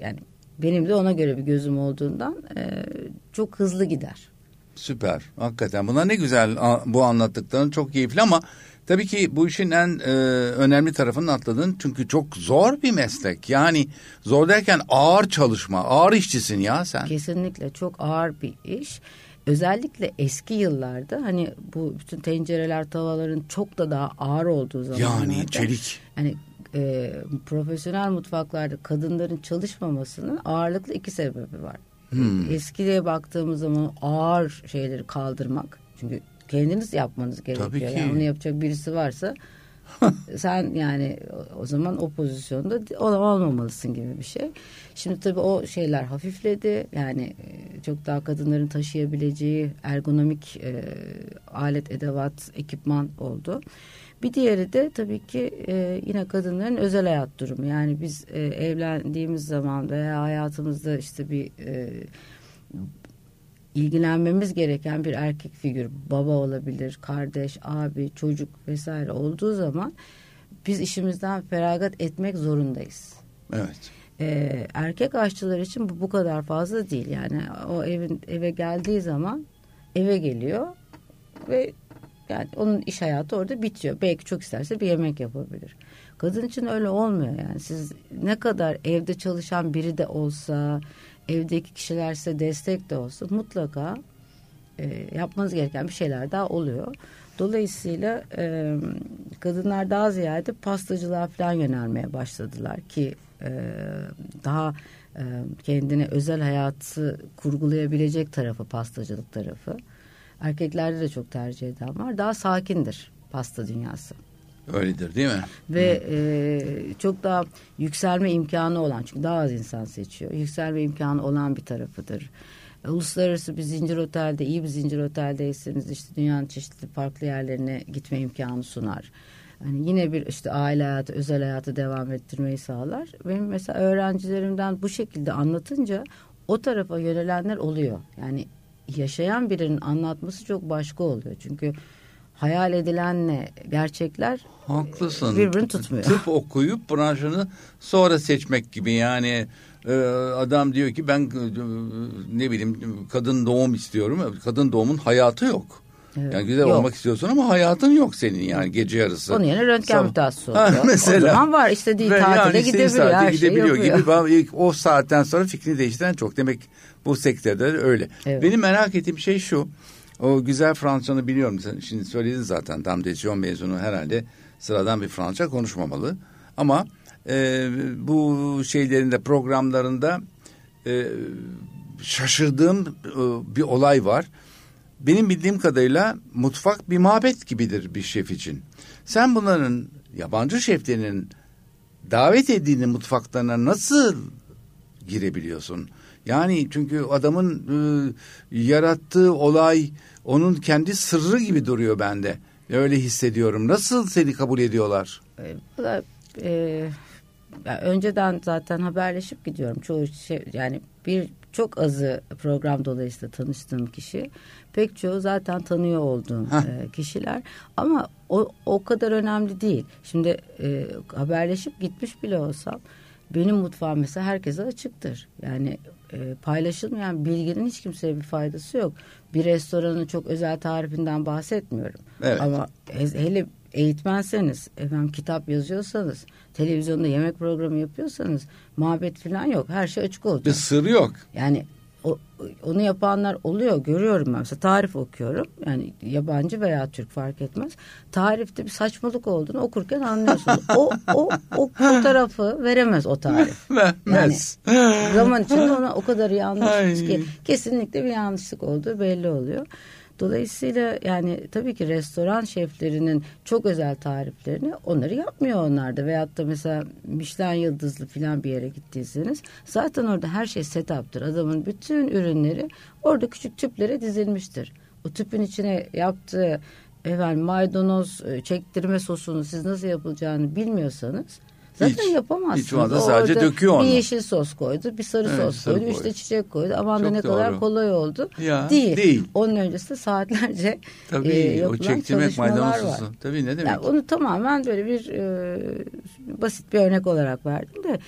S2: yani benim de ona göre bir gözüm olduğundan e, çok hızlı gider.
S1: Süper hakikaten buna ne güzel bu anlattıkların çok keyifli ama tabii ki bu işin en e, önemli tarafını atladın çünkü çok zor bir meslek yani zor derken ağır çalışma ağır işçisin ya sen.
S2: Kesinlikle çok ağır bir iş özellikle eski yıllarda hani bu bütün tencereler tavalların çok da daha ağır olduğu zamanlarda.
S1: Yani çelik.
S2: Yani e, profesyonel mutfaklarda kadınların çalışmamasının ağırlıklı iki sebebi var. Hmm. Eskiye baktığımız zaman ağır şeyleri kaldırmak. Çünkü kendiniz yapmanız gerekiyor. Tabii ki. Yani onu yapacak birisi varsa sen yani o zaman o pozisyonda olmamalısın gibi bir şey. Şimdi tabii o şeyler hafifledi. Yani e, çok daha kadınların taşıyabileceği ergonomik e, alet, edevat, ekipman oldu. Bir diğeri de tabii ki e, yine kadınların özel hayat durumu. Yani biz e, evlendiğimiz zaman veya hayatımızda işte bir e, ilgilenmemiz gereken bir erkek figür, baba olabilir, kardeş, abi, çocuk vesaire olduğu zaman biz işimizden feragat etmek zorundayız.
S1: Evet.
S2: Ee, erkek aşçılar için bu bu kadar fazla değil. Yani o evin eve geldiği zaman eve geliyor ve yani onun iş hayatı orada bitiyor. Belki çok isterse bir yemek yapabilir. Kadın için öyle olmuyor yani. Siz ne kadar evde çalışan biri de olsa, evdeki kişiler size destek de olsa mutlaka e, yapmanız gereken bir şeyler daha oluyor. Dolayısıyla e, kadınlar daha ziyade pastacılığa falan yönelmeye başladılar ki e, daha e, kendine özel hayatı kurgulayabilecek tarafı pastacılık tarafı. Erkeklerde de çok tercih eden var. Daha sakindir pasta dünyası.
S1: Öyledir değil mi?
S2: Ve e, çok daha yükselme imkanı olan çünkü daha az insan seçiyor. Yükselme imkanı olan bir tarafıdır. E, uluslararası bir zincir otelde, iyi bir zincir oteldeyseniz işte dünyanın çeşitli farklı yerlerine gitme imkanı sunar. Yani yine bir işte aile hayatı, özel hayatı devam ettirmeyi sağlar. Benim mesela öğrencilerimden bu şekilde anlatınca o tarafa yönelenler oluyor. Yani yaşayan birinin anlatması çok başka oluyor. Çünkü hayal edilenle gerçekler
S1: Haklısın.
S2: birbirini tutmuyor.
S1: Tıp okuyup branşını sonra seçmek gibi yani e, adam diyor ki ben e, ne bileyim kadın doğum istiyorum. Kadın doğumun hayatı yok. Evet. Yani güzel yok. olmak istiyorsun ama hayatın yok senin yani gece yarısı.
S2: Onun yerine röntgen mütehassısı oluyor. mesela. O zaman var istediği Ve tatile yani gidebiliyor. Her gidebiliyor şey
S1: gibi. O saatten sonra fikrini değiştiren çok. Demek bu sektörde öyle. Evet. Benim merak ettiğim şey şu. O güzel Fransızcanı biliyorum. Sen şimdi söyledin zaten. Tam desyon mezunu herhalde sıradan bir Fransızca konuşmamalı. Ama e, bu şeylerinde programlarında e, şaşırdığım e, bir olay var. Benim bildiğim kadarıyla mutfak bir mabet gibidir bir şef için. Sen bunların yabancı şeflerinin davet ettiğini mutfaklarına nasıl girebiliyorsun? Yani çünkü adamın e, yarattığı olay onun kendi sırrı gibi duruyor bende. Öyle hissediyorum. Nasıl seni kabul ediyorlar?
S2: E, bu e, önceden zaten haberleşip gidiyorum. Çoğu şey yani bir çok azı program dolayısıyla tanıştığım kişi. Pek çoğu zaten tanıyor olduğum e, kişiler. Ama o, o kadar önemli değil. Şimdi e, haberleşip gitmiş bile olsam benim mutfağım mesela herkese açıktır. Yani e, paylaşılmayan bilginin hiç kimseye bir faydası yok. Bir restoranın çok özel tarifinden bahsetmiyorum. Evet. Ama hele eğitmenseniz, efendim kitap yazıyorsanız, televizyonda yemek programı yapıyorsanız muhabbet falan yok. Her şey açık olacak.
S1: Bir sır yok.
S2: Yani o, onu yapanlar oluyor görüyorum ben. Mesela tarif okuyorum. Yani yabancı veya Türk fark etmez. Tarifte bir saçmalık olduğunu okurken anlıyorsun. O, o, o fotoğrafı veremez o tarif.
S1: Vermez.
S2: Yani, zaman içinde ona o kadar yanlış ki kesinlikle bir yanlışlık olduğu belli oluyor Dolayısıyla yani tabii ki restoran şeflerinin çok özel tariflerini onları yapmıyor onlar da. Veyahut da mesela Michelin yıldızlı falan bir yere gittiyseniz zaten orada her şey setup'tır. Adamın bütün ürünleri orada küçük tüplere dizilmiştir. O tüpün içine yaptığı efendim maydanoz e, çektirme sosunu siz nasıl yapılacağını bilmiyorsanız Zaten hiç, yapamazsınız.
S1: Hiç anda sadece döküyor onu.
S2: Bir yeşil sos koydu, bir sarı evet, sos koydu, koydu, işte çiçek koydu. Aman da ne doğru. kadar kolay oldu. Ya, değil. değil. Onun öncesinde saatlerce
S1: Tabii, e, yapılan o çektirmek maydanoz sosu. Tabii ne demek? Yani
S2: onu tamamen böyle bir e, basit bir örnek olarak verdim de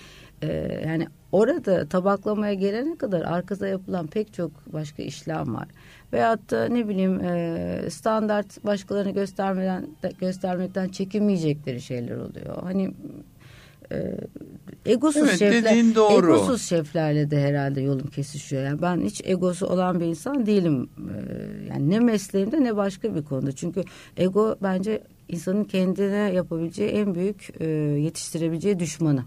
S2: e, yani orada tabaklamaya gelene kadar arkada yapılan pek çok başka işlem var. Veyahut da ne bileyim e, standart başkalarını göstermeden göstermekten çekinmeyecekleri şeyler oluyor. Hani e, egosuz evet, şefler doğru. egosuz şeflerle de herhalde yolum kesişiyor. Yani ben hiç egosu olan bir insan değilim. E, yani ne mesleğimde ne başka bir konuda. Çünkü ego bence insanın kendine yapabileceği en büyük e, yetiştirebileceği düşmanı.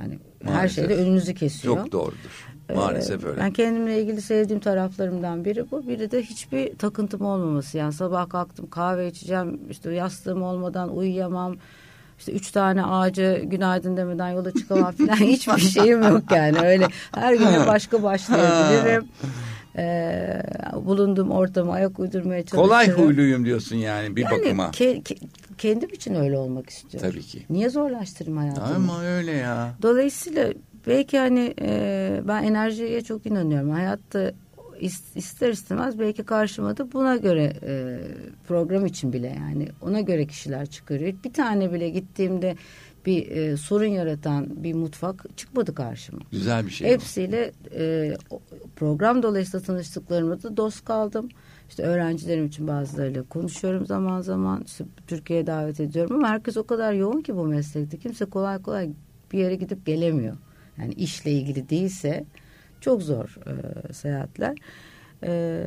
S2: Yani Maalesef. her şeyde önünüzü kesiyor.
S1: Çok doğrudur. E, Maalesef öyle.
S2: Ben kendimle ilgili sevdiğim taraflarımdan biri bu. Biri de hiçbir takıntım olmaması. Yani sabah kalktım kahve içeceğim, işte yastığım olmadan uyuyamam işte üç tane ağacı günaydın demeden yola çıkamam falan hiçbir şeyim yok yani öyle her güne başka başlayabilirim. Ee, bulunduğum ortama ayak uydurmaya çalışıyorum.
S1: Kolay huyluyum diyorsun yani bir yani bakıma.
S2: Ke, ke, kendim için öyle olmak istiyorum.
S1: Tabii ki.
S2: Niye zorlaştırayım hayatımı?
S1: Ama öyle ya.
S2: Dolayısıyla belki hani e, ben enerjiye çok inanıyorum. Hayatta ister istemez belki karşıma da buna göre e, program için bile yani ona göre kişiler çıkarıyor. Bir tane bile gittiğimde bir e, sorun yaratan bir mutfak çıkmadı karşıma.
S1: Güzel bir şey.
S2: Hepsiyle e, program dolayısıyla tanıştıklarımda da dost kaldım. İşte öğrencilerim için bazılarıyla konuşuyorum zaman zaman. İşte Türkiye'ye davet ediyorum ama herkes o kadar yoğun ki bu meslekte. Kimse kolay kolay bir yere gidip gelemiyor. Yani işle ilgili değilse çok zor e, seyahatler. E,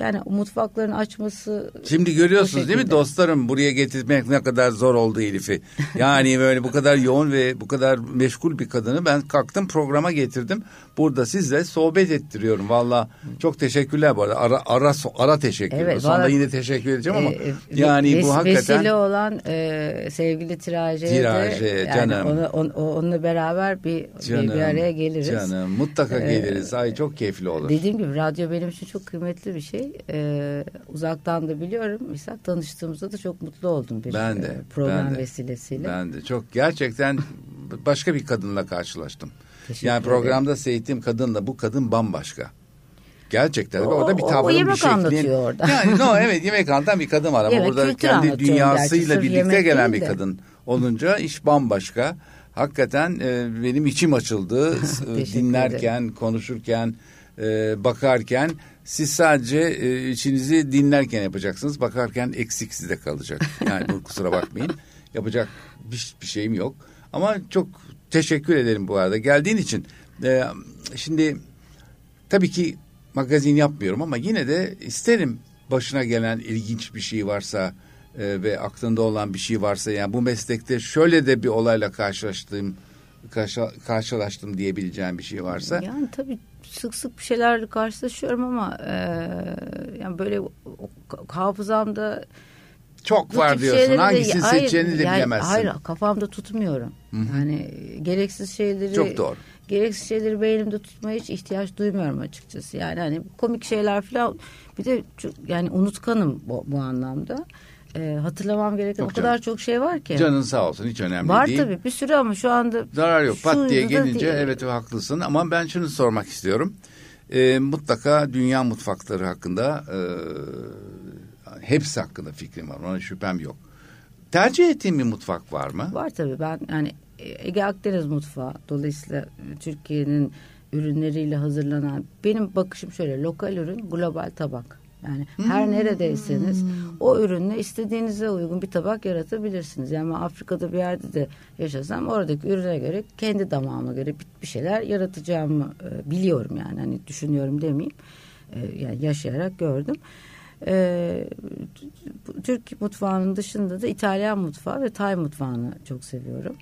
S2: yani mutfakların açması...
S1: Şimdi görüyorsunuz değil mi dostlarım buraya getirmek ne kadar zor oldu Elif'i. Yani böyle bu kadar yoğun ve bu kadar meşgul bir kadını ben kalktım programa getirdim. Burada sizle sohbet ettiriyorum. Valla çok teşekkürler bu arada. Ara, ara, ara teşekkür. Evet, Sonra yine teşekkür edeceğim ama e, yani ves, bu hakikaten...
S2: Vesile olan e, sevgili Tiraje Tiraje de, canım. Yani onu, on, onunla beraber bir, canım, bir, bir araya geliriz.
S1: Canım mutlaka ee, geliriz. Ay çok keyifli olur.
S2: Dediğim gibi radyo benim için çok kıymetli bir şey. Ee, uzaktan da biliyorum. Mesela tanıştığımızda da çok mutlu oldum bir ben de, e, program ben de, vesilesiyle.
S1: Ben de çok gerçekten başka bir kadınla karşılaştım. Teşekkür yani programda ederim. seyrettiğim kadınla bu kadın bambaşka. Gerçekten. O, orada bir tavrın bir şeklin.
S2: anlatıyor orada.
S1: Yani no evet yemek anlatan bir kadın var ama
S2: Yemek
S1: orada kendi dünyasıyla
S2: gerçi,
S1: birlikte gelen bir
S2: de.
S1: kadın olunca iş bambaşka. Hakikaten e, benim içim açıldı E, dinlerken, konuşurken, e, bakarken. Siz sadece e, içinizi dinlerken yapacaksınız. Bakarken eksik sizde kalacak. Yani bu kusura bakmayın. Yapacak bir, bir şeyim yok. Ama çok teşekkür ederim bu arada geldiğin için. E, şimdi tabii ki magazin yapmıyorum ama yine de isterim başına gelen ilginç bir şey varsa e, ve aklında olan bir şey varsa yani bu meslekte şöyle de bir olayla karşılaştım karşı, karşılaştım diyebileceğim bir şey varsa.
S2: Yani tabii sık sık bir şeylerle karşılaşıyorum ama e, yani böyle hafızamda
S1: çok var diyorsun. Hangisini
S2: hayır,
S1: seçeceğini de
S2: yani
S1: bilemezsin.
S2: Hayır kafamda tutmuyorum. Yani gereksiz şeyleri
S1: Çok doğru.
S2: gereksiz şeyleri beynimde tutmaya hiç ihtiyaç duymuyorum açıkçası. Yani hani komik şeyler falan bir de çok, yani unutkanım bu, bu anlamda. E, hatırlamam gereken
S1: Yok
S2: o kadar çok şey var ki.
S1: Canın sağ olsun hiç önemli
S2: var
S1: değil.
S2: tabii bir sürü ama şu anda
S1: Zarar yok. Pat diye gelince
S2: değil.
S1: evet haklısın ama ben şunu sormak istiyorum. Ee, mutlaka dünya mutfakları hakkında e, hepsi hakkında fikrim var. Ona şüphem yok. Tercih ettiğin bir mutfak var mı?
S2: Var tabii ben yani Ege Akdeniz mutfağı dolayısıyla Türkiye'nin ürünleriyle hazırlanan benim bakışım şöyle lokal ürün global tabak. Yani her neredeyseniz o ürünle istediğinize uygun bir tabak yaratabilirsiniz. Yani ben Afrika'da bir yerde de yaşasam oradaki ürüne göre kendi damağıma göre bir- bir şeyler yaratacağımı e, biliyorum yani hani düşünüyorum demeyeyim. E, yani yaşayarak gördüm. E, Türk mutfağının dışında da İtalyan mutfağı ve Tay mutfağını çok seviyorum.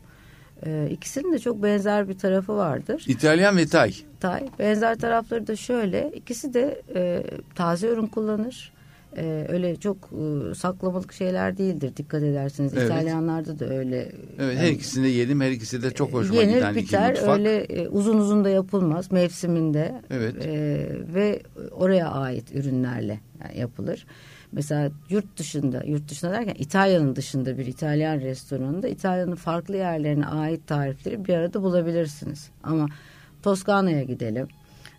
S2: E, ikisinin de çok benzer bir tarafı vardır.
S1: İtalyan ve Tay.
S2: Tay. Benzer tarafları da şöyle. ikisi de e, taze ürün kullanır. E, öyle çok e, saklamalık şeyler değildir dikkat ederseniz.
S1: Evet.
S2: İtalyanlarda da öyle.
S1: Evet, her ikisini de yedim. Her ikisi de çok hoşuma
S2: Yenir
S1: giden iki
S2: biter
S1: mutfak.
S2: öyle e, uzun uzun da yapılmaz mevsiminde
S1: Evet.
S2: E, ve oraya ait ürünlerle yani yapılır. Mesela yurt dışında yurt dışında derken İtalya'nın dışında bir İtalyan restoranında İtalya'nın farklı yerlerine ait tarifleri bir arada bulabilirsiniz. Ama Toskana'ya gidelim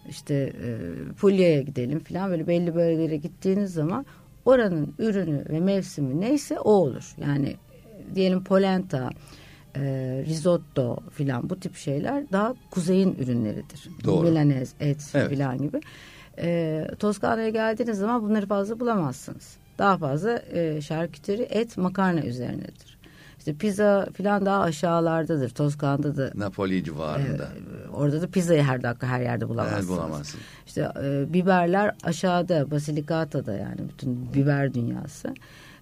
S2: işte e, Puglia'ya gidelim falan böyle belli bölgelere gittiğiniz zaman oranın ürünü ve mevsimi neyse o olur. Yani e, diyelim polenta, e, risotto filan bu tip şeyler daha kuzeyin ürünleridir.
S1: Doğru.
S2: Milanez, et
S1: Evet.
S2: filan gibi. E, Toskana'ya geldiğiniz zaman bunları fazla bulamazsınız. Daha fazla e, şarküteri, et, makarna üzerinedir. İşte pizza filan daha aşağılardadır. Toskana'da da
S1: Napoli civarında.
S2: Orada da pizzayı her dakika her yerde
S1: Evet,
S2: bulamazsınız.
S1: bulamazsın.
S2: İşte e, biberler aşağıda Basilicata'da yani bütün biber dünyası.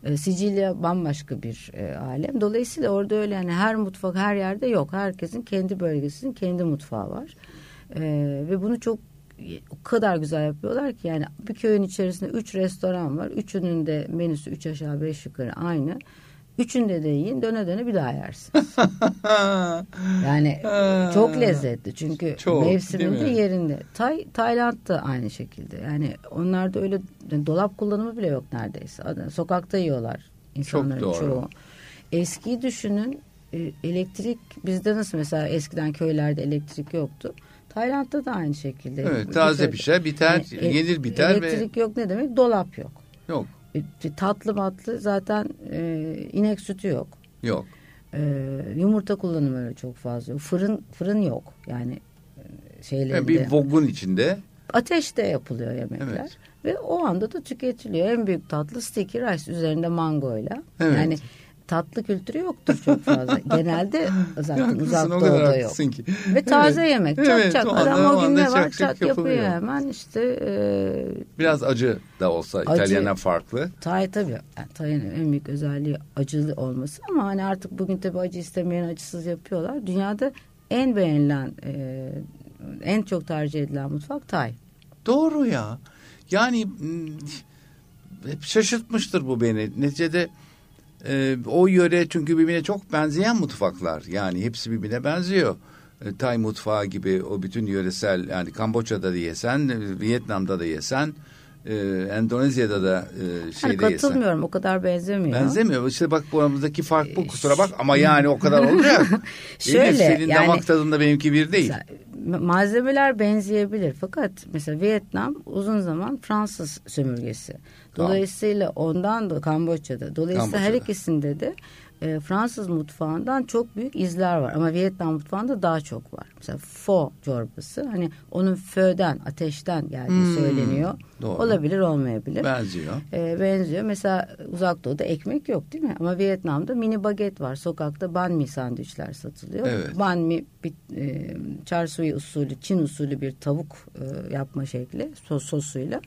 S2: E, Sicilya bambaşka bir e, alem. Dolayısıyla orada öyle yani her mutfak her yerde yok. Herkesin kendi bölgesinin kendi mutfağı var. E, ve bunu çok o kadar güzel yapıyorlar ki yani bir köyün içerisinde üç restoran var. Üçünün de menüsü üç aşağı beş yukarı aynı. Üçünde de yiyin döne döne bir daha yersiniz. Yani çok lezzetli çünkü
S1: Çok,
S2: mevsiminde yerinde. Tay, Tayland da aynı şekilde. Yani onlarda öyle yani dolap kullanımı bile yok neredeyse. Sokakta yiyorlar insanların
S1: Çok doğru.
S2: çoğu. Eskiyi düşünün e, elektrik bizde nasıl mesela eskiden köylerde elektrik yoktu. Tayland'da da aynı şekilde.
S1: Evet,
S2: Bir
S1: taze
S2: köy-
S1: pişer, biter,
S2: e,
S1: yenir biter ve
S2: Elektrik yok ne demek? Dolap yok.
S1: yok,
S2: E, Tatlı matlı zaten e, inek sütü yok.
S1: yok.
S2: Ee, yumurta kullanımı öyle çok fazla. Fırın fırın yok yani e, şeylerinde.
S1: Yani bir vogun içinde
S2: Ateşte yapılıyor yemekler.
S1: Evet.
S2: Ve o anda da tüketiliyor. En büyük tatlı sticky rice üzerinde mangoyla.
S1: Evet.
S2: Yani tatlı kültürü yoktur çok fazla. Genelde zaten
S1: Haklısın,
S2: uzak doğuda yok.
S1: ki.
S2: Ve taze
S1: Evet.
S2: yemek. Çat
S1: Evet,
S2: çat. Adam o gün ne var
S1: çak
S2: çat yapıyor hemen işte e,
S1: Biraz acı da olsa
S2: Acı.
S1: İtalyan'a farklı.
S2: Tay tabii. Yani Tay'ın en büyük özelliği acılı olması ama hani artık bugün tabii acı istemeyen acısız yapıyorlar. Dünyada en beğenilen e, en çok tercih edilen mutfak Tay.
S1: Doğru ya. Yani hep şaşırtmıştır bu beni. Neticede e, o yöre çünkü birbirine çok benzeyen mutfaklar. Yani hepsi birbirine benziyor. E, Tay mutfağı gibi o bütün yöresel yani Kamboçya'da da yesen, e, Vietnam'da da yesen, e, Endonezya'da da e,
S2: Hani
S1: şeyde yesen.
S2: katılmıyorum o kadar benzemiyor.
S1: Benzemiyor. İşte bak bu aramızdaki fark bu kusura bak ama yani o kadar olacak.
S2: Şöyle,
S1: senin
S2: yani-
S1: damak tadında benimki bir değil.
S2: Malzemeler benzeyebilir fakat mesela Vietnam uzun zaman Fransız sömürgesi. Dolayısıyla ondan da Kamboçya'da. Dolayısıyla Kamboçya'da. her ikisinde de e, Fransız mutfağından çok büyük izler var. Ama Vietnam mutfağında daha çok var. Mesela pho çorbası hani onun föden, ateşten geldiği hmm, söyleniyor. Doğru. Olabilir olmayabilir.
S1: Benziyor.
S2: E, benziyor. Mesela uzak doğuda ekmek yok değil mi? Ama Vietnam'da mini baget var. Sokakta banh mi sandviçler satılıyor. Evet. Banh mi bir e, siu usulü, Çin usulü bir tavuk e, yapma şekli sos sosuyla.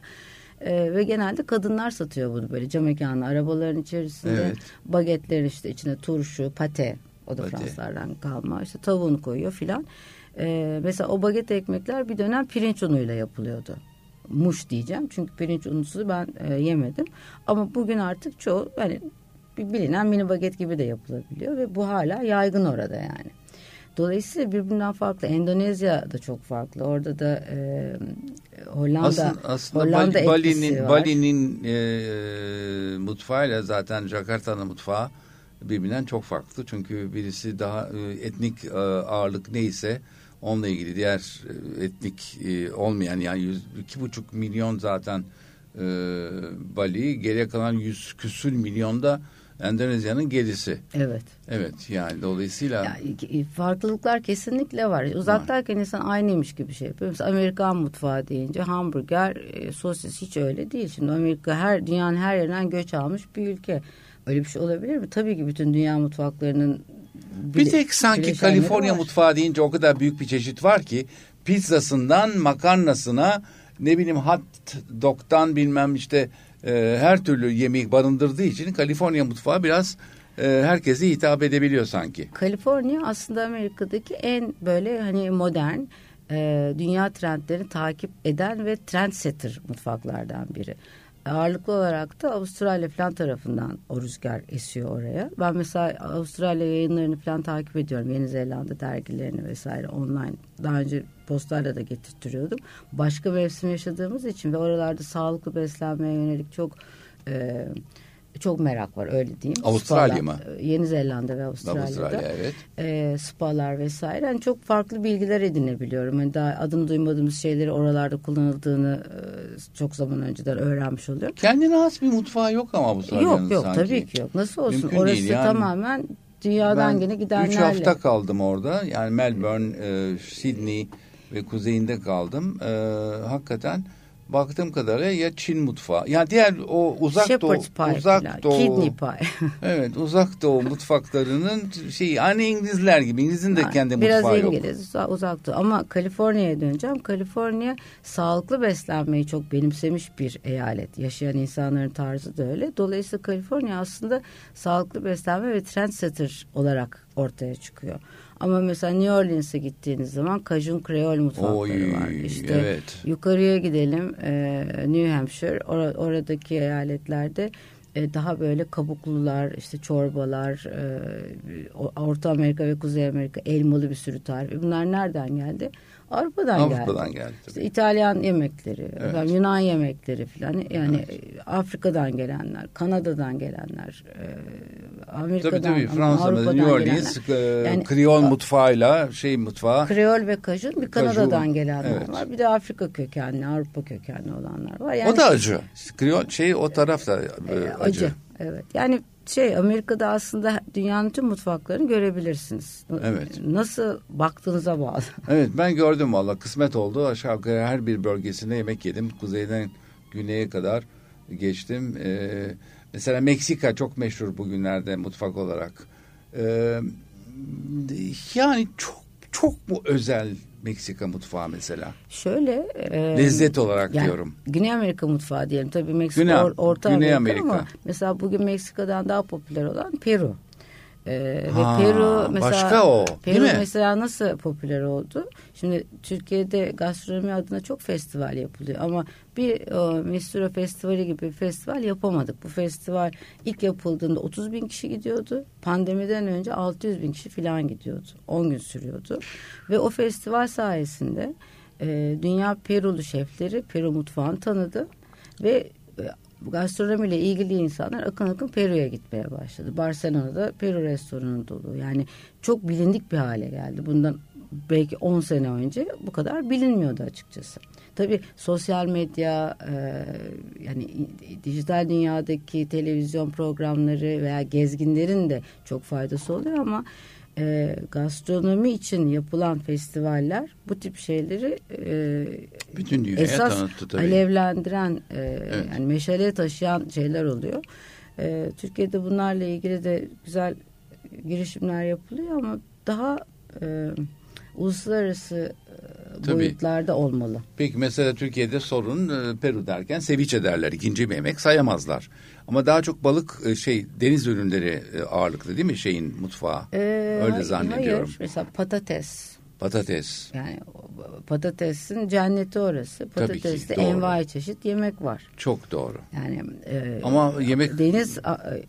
S2: Ee, ve genelde kadınlar satıyor bunu böyle cam mekanı arabaların içerisinde. Evet. Bagetlerin işte içine turşu, pate o da pate. Fransızlardan kalma işte tavuğunu koyuyor filan. Ee, mesela o baget ekmekler bir dönem pirinç unuyla yapılıyordu. Muş diyeceğim çünkü pirinç unusu ben e, yemedim. Ama bugün artık çoğu yani bilinen mini baget gibi de yapılabiliyor ve bu hala yaygın orada yani. Dolayısıyla birbirinden farklı. Endonezya da çok farklı. Orada da e, Hollanda aslında, aslında Hollanda
S1: Bali'nin Bali'nin e, mutfağıyla zaten Jakarta'nın mutfağı birbirinden çok farklı. Çünkü birisi daha e, etnik e, ağırlık neyse onunla ilgili diğer e, etnik e, olmayan yani yüz, iki buçuk milyon zaten e, Bali geriye kalan yüz küsür milyonda Endonezya'nın gerisi.
S2: Evet.
S1: Evet yani dolayısıyla.
S2: Yani, farklılıklar kesinlikle var. Uzaktayken insan aynıymış gibi şey yapıyor. Mesela Amerikan mutfağı deyince hamburger, e, sosis hiç öyle değil. Şimdi Amerika her dünyanın her yerinden göç almış bir ülke. Öyle bir şey olabilir mi? Tabii ki bütün dünya mutfaklarının
S1: bir tek sanki Kaliforniya var. mutfağı deyince o kadar büyük bir çeşit var ki pizzasından makarnasına ne bileyim hot dog'dan bilmem işte e, her türlü yemeği barındırdığı için Kaliforniya mutfağı biraz e, herkese hitap edebiliyor sanki.
S2: Kaliforniya aslında Amerika'daki en böyle hani modern e, dünya trendlerini takip eden ve trendsetter mutfaklardan biri. Ağırlıklı olarak da Avustralya falan tarafından o rüzgar esiyor oraya. Ben mesela Avustralya yayınlarını falan takip ediyorum. Yeni Zelanda dergilerini vesaire online. Daha önce postayla da getirtiyordum. Başka mevsim yaşadığımız için ve oralarda sağlıklı beslenmeye yönelik çok e, çok merak var öyle diyeyim.
S1: Avustralya mı?
S2: E, Yeni Zelanda ve Avustralya'da. Avustralya evet. E, spalar vesaire. Yani çok farklı bilgiler edinebiliyorum. Yani daha adını duymadığımız şeyleri oralarda kullanıldığını e, çok zaman önceden öğrenmiş oluyorum.
S1: Kendine has bir mutfağı yok ama Avustralya'nın
S2: Yok yok sanki. tabii ki yok. Nasıl olsun? Mümkün Orası yani. tamamen dünyadan gene gidenlerle.
S1: Üç hafta kaldım orada. Yani Melbourne, e, Sydney ve kuzeyinde kaldım. E, hakikaten baktığım kadarıyla ya Çin mutfağı. Yani diğer o uzak
S2: Shepherd's
S1: doğu, pie uzak
S2: falan.
S1: doğu.
S2: Kidney pie.
S1: evet, uzak doğu mutfaklarının şey hani İngilizler gibi. İngiliz'in de yani, kendi
S2: biraz
S1: mutfağı
S2: yok. Biraz İngiliz, uzak doğu. Ama Kaliforniya'ya döneceğim. Kaliforniya sağlıklı beslenmeyi çok benimsemiş bir eyalet. Yaşayan insanların tarzı da öyle. Dolayısıyla Kaliforniya aslında sağlıklı beslenme ve trendsetter olarak ortaya çıkıyor. Ama mesela New Orleans'e gittiğiniz zaman Cajun Creole mutfakları Oy, var. İşte evet. yukarıya gidelim e, New Hampshire or oradaki eyaletlerde e, daha böyle kabuklular, işte çorbalar, e, Orta Amerika ve Kuzey Amerika elmalı bir sürü tarifi. Bunlar nereden geldi? Avrupa'dan,
S1: Avrupa'dan
S2: geldi.
S1: geldi
S2: işte İtalyan yemekleri, evet. Yunan yemekleri falan. Yani evet. Afrika'dan gelenler, Kanada'dan gelenler, e, Amerika'dan, tabii, tabii. Fransa'da, New Orleans,
S1: gelenler. Yani, Kriol mutfağıyla şey mutfağı.
S2: Kriol ve kajun bir Kanada'dan kajun, gelenler evet. var. Bir de Afrika kökenli, Avrupa kökenli olanlar var.
S1: Yani, o da acı. Kriol şey o tarafta e, acı. acı.
S2: Evet. Yani şey Amerika'da aslında dünyanın tüm mutfaklarını görebilirsiniz.
S1: Evet.
S2: Nasıl baktığınıza bağlı.
S1: Evet ben gördüm valla kısmet oldu. Aşağı yukarı her bir bölgesinde yemek yedim. Kuzeyden güneye kadar geçtim. Ee, mesela Meksika çok meşhur bugünlerde mutfak olarak. Ee, yani çok çok mu özel Meksika mutfağı mesela?
S2: Şöyle.
S1: E, Lezzet olarak yani, diyorum.
S2: Güney Amerika mutfağı diyelim. Tabii Meksika Güney, or, Orta Güney Amerika, Amerika ama mesela bugün Meksika'dan daha popüler olan Peru. Ee, ha, ve Peru mesela başka o, Peru mesela nasıl popüler oldu? Şimdi Türkiye'de gastronomi adına çok festival yapılıyor ama bir o, Mistura Festivali gibi bir festival yapamadık. Bu festival ilk yapıldığında 30 bin kişi gidiyordu. Pandemiden önce 600 bin kişi falan gidiyordu. 10 gün sürüyordu. Ve o festival sayesinde e, dünya Perulu şefleri Peru mutfağını tanıdı ve e, gastronomiyle ilgili insanlar akın akın Peru'ya gitmeye başladı. Barcelona'da Peru restoranı dolu. Yani çok bilindik bir hale geldi. Bundan belki 10 sene önce bu kadar bilinmiyordu açıkçası. Tabii sosyal medya e, yani dijital dünyadaki televizyon programları veya gezginlerin de çok faydası oluyor ama e, gastronomi için yapılan festivaller bu tip şeyleri e,
S1: bütün dünyaya
S2: esas
S1: tanıttı tabii.
S2: alevlendiren e, evet. yani meşale taşıyan şeyler oluyor. E, Türkiye'de bunlarla ilgili de güzel girişimler yapılıyor ama daha e, uluslararası Tabii. boyutlarda olmalı.
S1: Peki mesela Türkiye'de sorun e, Peru derken seviçe derler. ikinci bir yemek sayamazlar. Ama daha çok balık e, şey deniz ürünleri ağırlıklı değil mi şeyin mutfağı? Ee, Öyle zannediyorum. Hayır.
S2: Mesela patates.
S1: Patates.
S2: Yani patatesin cenneti orası. Patateste envai çeşit yemek var.
S1: Çok doğru.
S2: Yani
S1: e, ama yemek
S2: deniz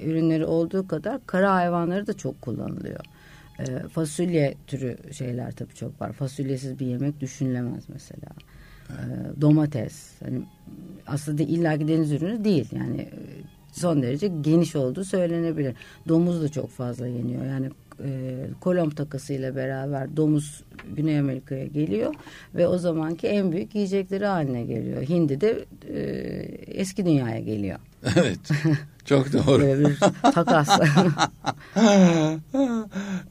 S2: ürünleri olduğu kadar kara hayvanları da çok kullanılıyor. E, fasulye türü şeyler tabii çok var. Fasulyesiz bir yemek düşünülemez mesela. E, domates. Hani aslında illaki deniz ürünü değil. Yani e, son derece geniş olduğu söylenebilir. Domuz da çok fazla yeniyor. Yani e, kolom takasıyla beraber domuz Güney Amerika'ya geliyor ve o zamanki en büyük yiyecekleri haline geliyor. Hindi de e, eski dünyaya geliyor.
S1: Evet. Çok doğru.
S2: Böyle bir takas.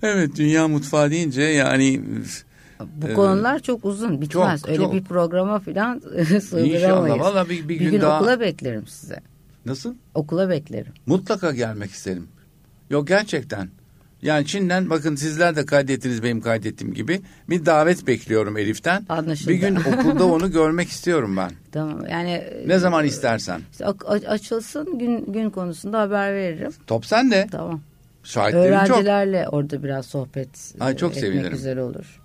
S1: evet dünya mutfağı deyince yani
S2: bu e, konular çok uzun bitmez. Çok, Öyle çok. bir programa falan sığdıramayız. İnşallah
S1: valla bir, bir,
S2: bir
S1: gün,
S2: gün
S1: daha...
S2: okula beklerim size.
S1: Nasıl?
S2: Okula beklerim.
S1: Mutlaka gelmek isterim. Yok gerçekten. Yani Çin'den bakın sizler de kaydettiniz benim kaydettiğim gibi. Bir davet bekliyorum Elif'ten.
S2: Anlaşıldı.
S1: Bir gün okulda onu görmek istiyorum ben.
S2: Tamam yani.
S1: Ne zaman istersen.
S2: Işte açılsın gün gün konusunda haber veririm.
S1: Top sen de.
S2: Tamam.
S1: Şahitlerim
S2: Öğrencilerle çok. orada biraz sohbet
S1: Ay, çok
S2: etmek
S1: sevinirim.
S2: güzel olur.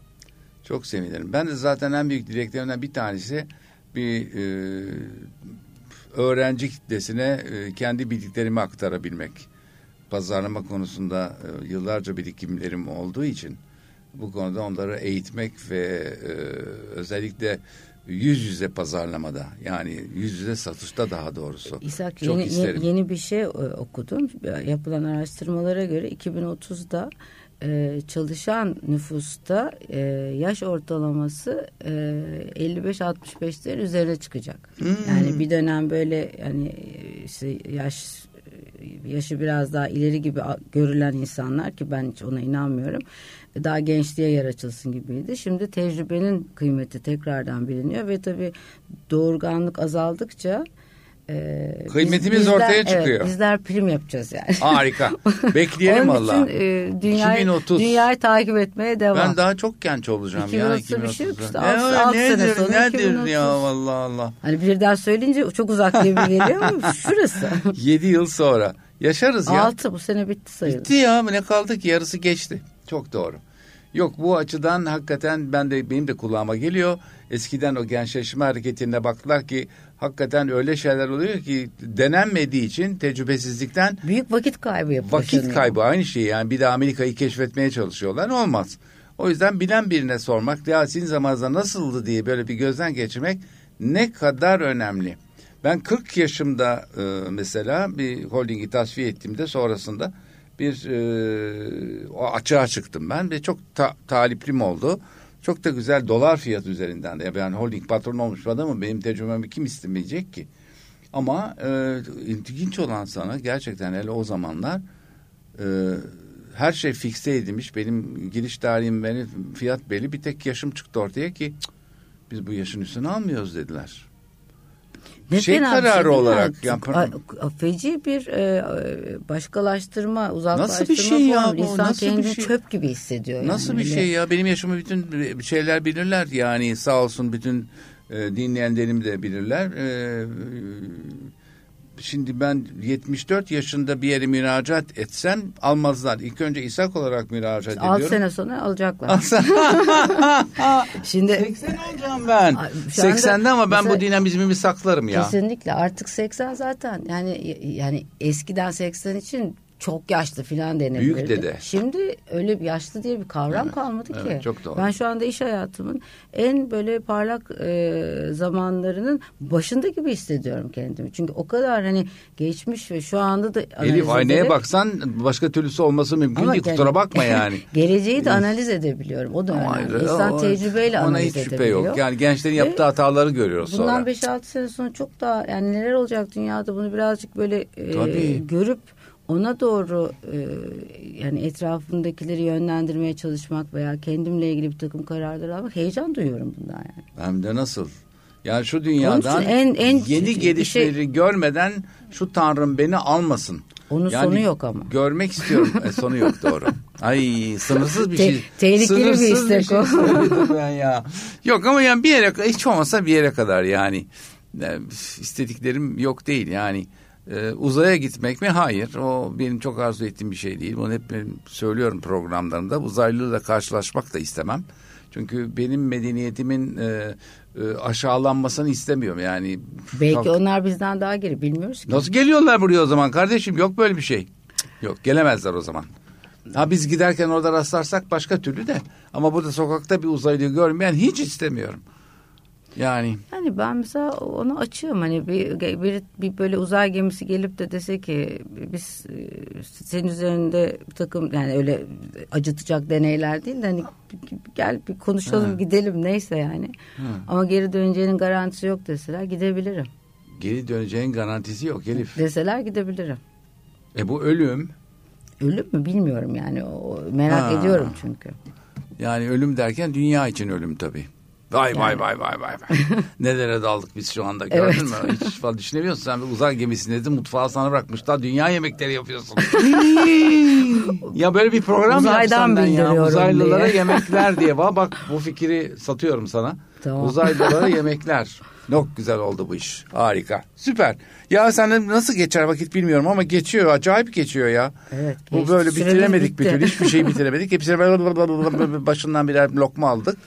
S1: Çok sevinirim. Ben de zaten en büyük dileklerimden bir tanesi bir e, öğrenci kitlesine e, kendi bildiklerimi aktarabilmek pazarlama konusunda e, yıllarca birikimlerim olduğu için bu konuda onları eğitmek ve e, özellikle yüz yüze pazarlamada yani yüz yüze satışta daha doğrusu.
S2: İshak çok yeni, isterim. yeni bir şey e, okudum. Yapılan araştırmalara göre 2030'da e, çalışan nüfusta e, yaş ortalaması e, 55-65'lerin üzerine çıkacak. Hmm. Yani bir dönem böyle yani işte yaş yaşı biraz daha ileri gibi görülen insanlar ki ben hiç ona inanmıyorum. Daha gençliğe yer açılsın gibiydi. Şimdi tecrübenin kıymeti tekrardan biliniyor ve tabii doğurganlık azaldıkça
S1: ee, Kıymetimiz bizler, ortaya çıkıyor. Evet,
S2: bizler prim yapacağız yani.
S1: Harika. Bekleyelim Allah. Onun
S2: için e, dünyayı, 2030. dünyayı takip etmeye devam.
S1: Ben daha çok genç olacağım 2030 ya. 2030'da
S2: bir şey yok işte. 6, 6 nedir, sene sonra
S1: nedir 2030. ya Allah Allah.
S2: Hani birden söyleyince çok uzak gibi geliyor ama şurası.
S1: 7 yıl sonra. Yaşarız ya.
S2: 6 bu sene bitti sayılır.
S1: Bitti ya ne kaldı ki yarısı geçti. Çok doğru. Yok bu açıdan hakikaten ben de benim de kulağıma geliyor. Eskiden o gençleşme hareketinde baktılar ki hakikaten öyle şeyler oluyor ki denenmediği için tecrübesizlikten
S2: büyük vakit kaybı yapıyor.
S1: Vakit kaybı aynı şey yani bir de Amerika'yı keşfetmeye çalışıyorlar olmaz. O yüzden bilen birine sormak ya sizin zamanınızda nasıldı diye böyle bir gözden geçirmek ne kadar önemli. Ben 40 yaşımda e, mesela bir holdingi tasfiye ettiğimde sonrasında bir e, o açığa çıktım ben ve çok ta, taliplim oldu. Çok da güzel dolar fiyat üzerinden de. Yani holding patronu olmuş bir adamım benim tecrübemi kim istemeyecek ki? Ama e, ilginç olan sana gerçekten hele o zamanlar e, her şey fikse edilmiş. Benim giriş tarihim benim fiyat belli. Bir tek yaşım çıktı ortaya ki biz bu yaşın üstüne almıyoruz dediler. Ne şey kararı olarak
S2: yani, feci bir e, başkalaştırma, uzaklaştırma
S1: Nasıl bir şey ya
S2: bu? İnsan Nasıl kendini şey? çöp gibi hissediyor.
S1: Nasıl yani. bir şey ya? Benim yaşımı bütün şeyler bilirler. Yani sağ olsun bütün e, dinleyenlerim de bilirler. E, şimdi ben 74 yaşında bir yere müracaat etsem almazlar. İlk önce İshak olarak müracaat ediyorum. 6
S2: sene sonra alacaklar.
S1: şimdi 80 olacağım ben. 80'de ama ben bu dinamizmimi saklarım ya.
S2: Kesinlikle artık 80 zaten yani yani eskiden 80 için çok yaşlı falan denebilirdi.
S1: Büyük dede.
S2: Şimdi öyle bir yaşlı diye bir kavram evet, kalmadı
S1: evet,
S2: ki.
S1: Çok doğru.
S2: Ben şu anda iş hayatımın en böyle parlak e, zamanlarının başında gibi hissediyorum kendimi. Çünkü o kadar hani geçmiş ve şu anda da
S1: Elif aynaya baksan başka türlüsü olması mümkün Ama değil. Kusura bakma yani.
S2: geleceği de analiz edebiliyorum. O da önemli. Ayrı, İnsan o, tecrübeyle analiz edebiliyor. Ona hiç şüphe yok.
S1: Yani gençlerin yaptığı hataları görüyoruz
S2: bundan
S1: sonra.
S2: Bundan 5-6 sene sonra çok daha yani neler olacak dünyada bunu birazcık böyle e, görüp ona doğru e, yani etrafındakileri yönlendirmeye çalışmak veya kendimle ilgili bir takım kararlar almak heyecan duyuyorum bundan yani.
S1: Hem de nasıl? Yani şu dünyadan en, en yeni gelişmeleri şey, görmeden şu tanrım beni almasın.
S2: Onun yani sonu yok ama.
S1: Görmek istiyorum. e, sonu yok doğru. Ay sınırsız bir Te şey.
S2: Tehlikeli sınırsız bir istek
S1: bir şey o. ben ya. Yok ama yani bir yere hiç olmasa bir yere kadar yani. yani istediklerim yok değil yani. Ee, uzaya gitmek mi? Hayır. O benim çok arzu ettiğim bir şey değil. Bunu hep söylüyorum programlarımda. Uzaylıyla karşılaşmak da istemem. Çünkü benim medeniyetimin e, e, aşağılanmasını istemiyorum yani.
S2: Belki çok... onlar bizden daha geri bilmiyoruz ki.
S1: Nasıl geliyorlar buraya o zaman kardeşim? Yok böyle bir şey. Yok gelemezler o zaman. Ha biz giderken orada rastlarsak başka türlü de. Ama burada sokakta bir uzaylıyı görmeyen hiç istemiyorum. Yani.
S2: Hani ben mesela onu açıyorum hani bir, bir, bir böyle uzay gemisi gelip de dese ki biz e, senin üzerinde bir takım yani öyle acıtacak deneyler değil de hani gel bir konuşalım ha. gidelim neyse yani. Ha. Ama geri döneceğinin garantisi yok deseler gidebilirim.
S1: Geri döneceğin garantisi yok Elif.
S2: Deseler gidebilirim.
S1: E bu ölüm.
S2: Ölüm mü bilmiyorum yani o, merak ha. ediyorum çünkü.
S1: Yani ölüm derken dünya için ölüm tabii. Vay yani. vay vay vay vay. Nelere daldık biz şu anda gördün evet. mü? Hiç falan düşünemiyorsun. Sen bir uzay gemisinde mutfağı sana bırakmışlar. Dünya yemekleri yapıyorsun. ya böyle bir program Uzaydan yapsan ya. Uzaylılara diye. yemekler diye. Bak bu fikri satıyorum sana. Tamam. Uzaylılara yemekler. Çok güzel oldu bu iş. Harika. Süper. Ya sen nasıl geçer vakit bilmiyorum ama geçiyor. Acayip geçiyor ya.
S2: Evet.
S1: Bu böyle bitiremedik bir türlü. Hiçbir şey bitiremedik. Hepsine başından birer lokma aldık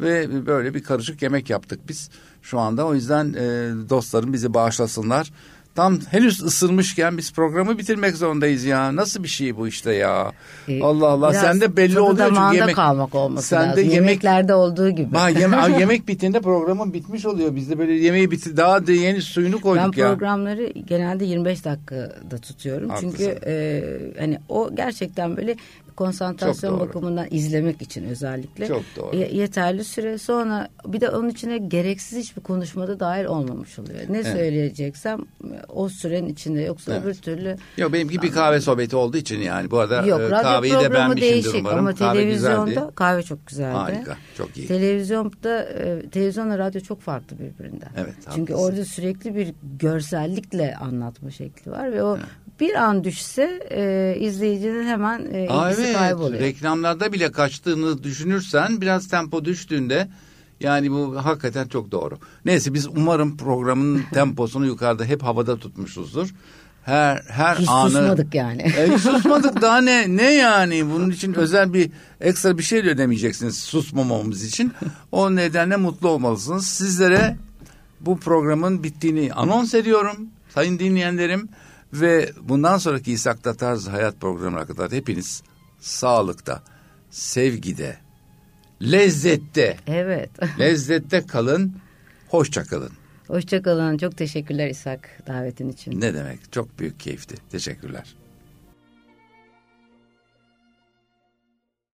S1: ve böyle bir karışık yemek yaptık biz şu anda. O yüzden e, dostlarım bizi bağışlasınlar. Tam henüz ısırmışken biz programı bitirmek zorundayız ya. Nasıl bir şey bu işte ya? Ee, Allah Allah. Sen de belli oluyor çünkü yemek
S2: kalmak olması sen lazım. De yemek, Yemeklerde olduğu gibi.
S1: Ha, yeme, yemek bittiğinde programın bitmiş oluyor. Biz de böyle yemeği bitti daha da yeni suyunu koyduk
S2: ben
S1: ya.
S2: Ben programları genelde 25 dakikada tutuyorum. Haklısın. Çünkü e, hani o gerçekten böyle konsantrasyon bakımından izlemek için özellikle.
S1: Çok doğru.
S2: yeterli süre sonra bir de onun içine gereksiz hiçbir konuşmada dahil olmamış oluyor. Ne evet. söyleyeceksem o sürenin içinde yoksa evet. öbür türlü.
S1: Yok benimki bir kahve sohbeti olduğu için yani bu arada Yok, e, kahveyi de beğenmişimdir değişik, umarım.
S2: Ama kahve televizyonda güzeldi. kahve çok güzeldi.
S1: Harika çok iyi.
S2: Televizyonda e, televizyonla radyo çok farklı birbirinden.
S1: Evet.
S2: Çünkü haklısın. orada sürekli bir görsellikle anlatma şekli var ve o evet bir an düşse e, izleyicinin hemen e, ilgisi Aa, evet. kayboluyor.
S1: Reklamlarda bile kaçtığını düşünürsen biraz tempo düştüğünde yani bu hakikaten çok doğru. Neyse biz umarım programın temposunu yukarıda hep havada tutmuşuzdur. Her her
S2: hiç
S1: anı
S2: susmadık yani.
S1: E, hiç susmadık daha ne ne yani bunun için özel bir ekstra bir şey de ödemeyeceksiniz susmamamız için. O nedenle mutlu olmalısınız. Sizlere bu programın bittiğini anons ediyorum sayın dinleyenlerim. Ve bundan sonraki İshak'ta Tarz Hayat programına kadar hepiniz sağlıkta, sevgide, lezzette.
S2: Evet.
S1: lezzette kalın, hoşça kalın.
S2: Hoşça kalın. Çok teşekkürler İshak davetin için.
S1: Ne demek? Çok büyük keyifti. Teşekkürler.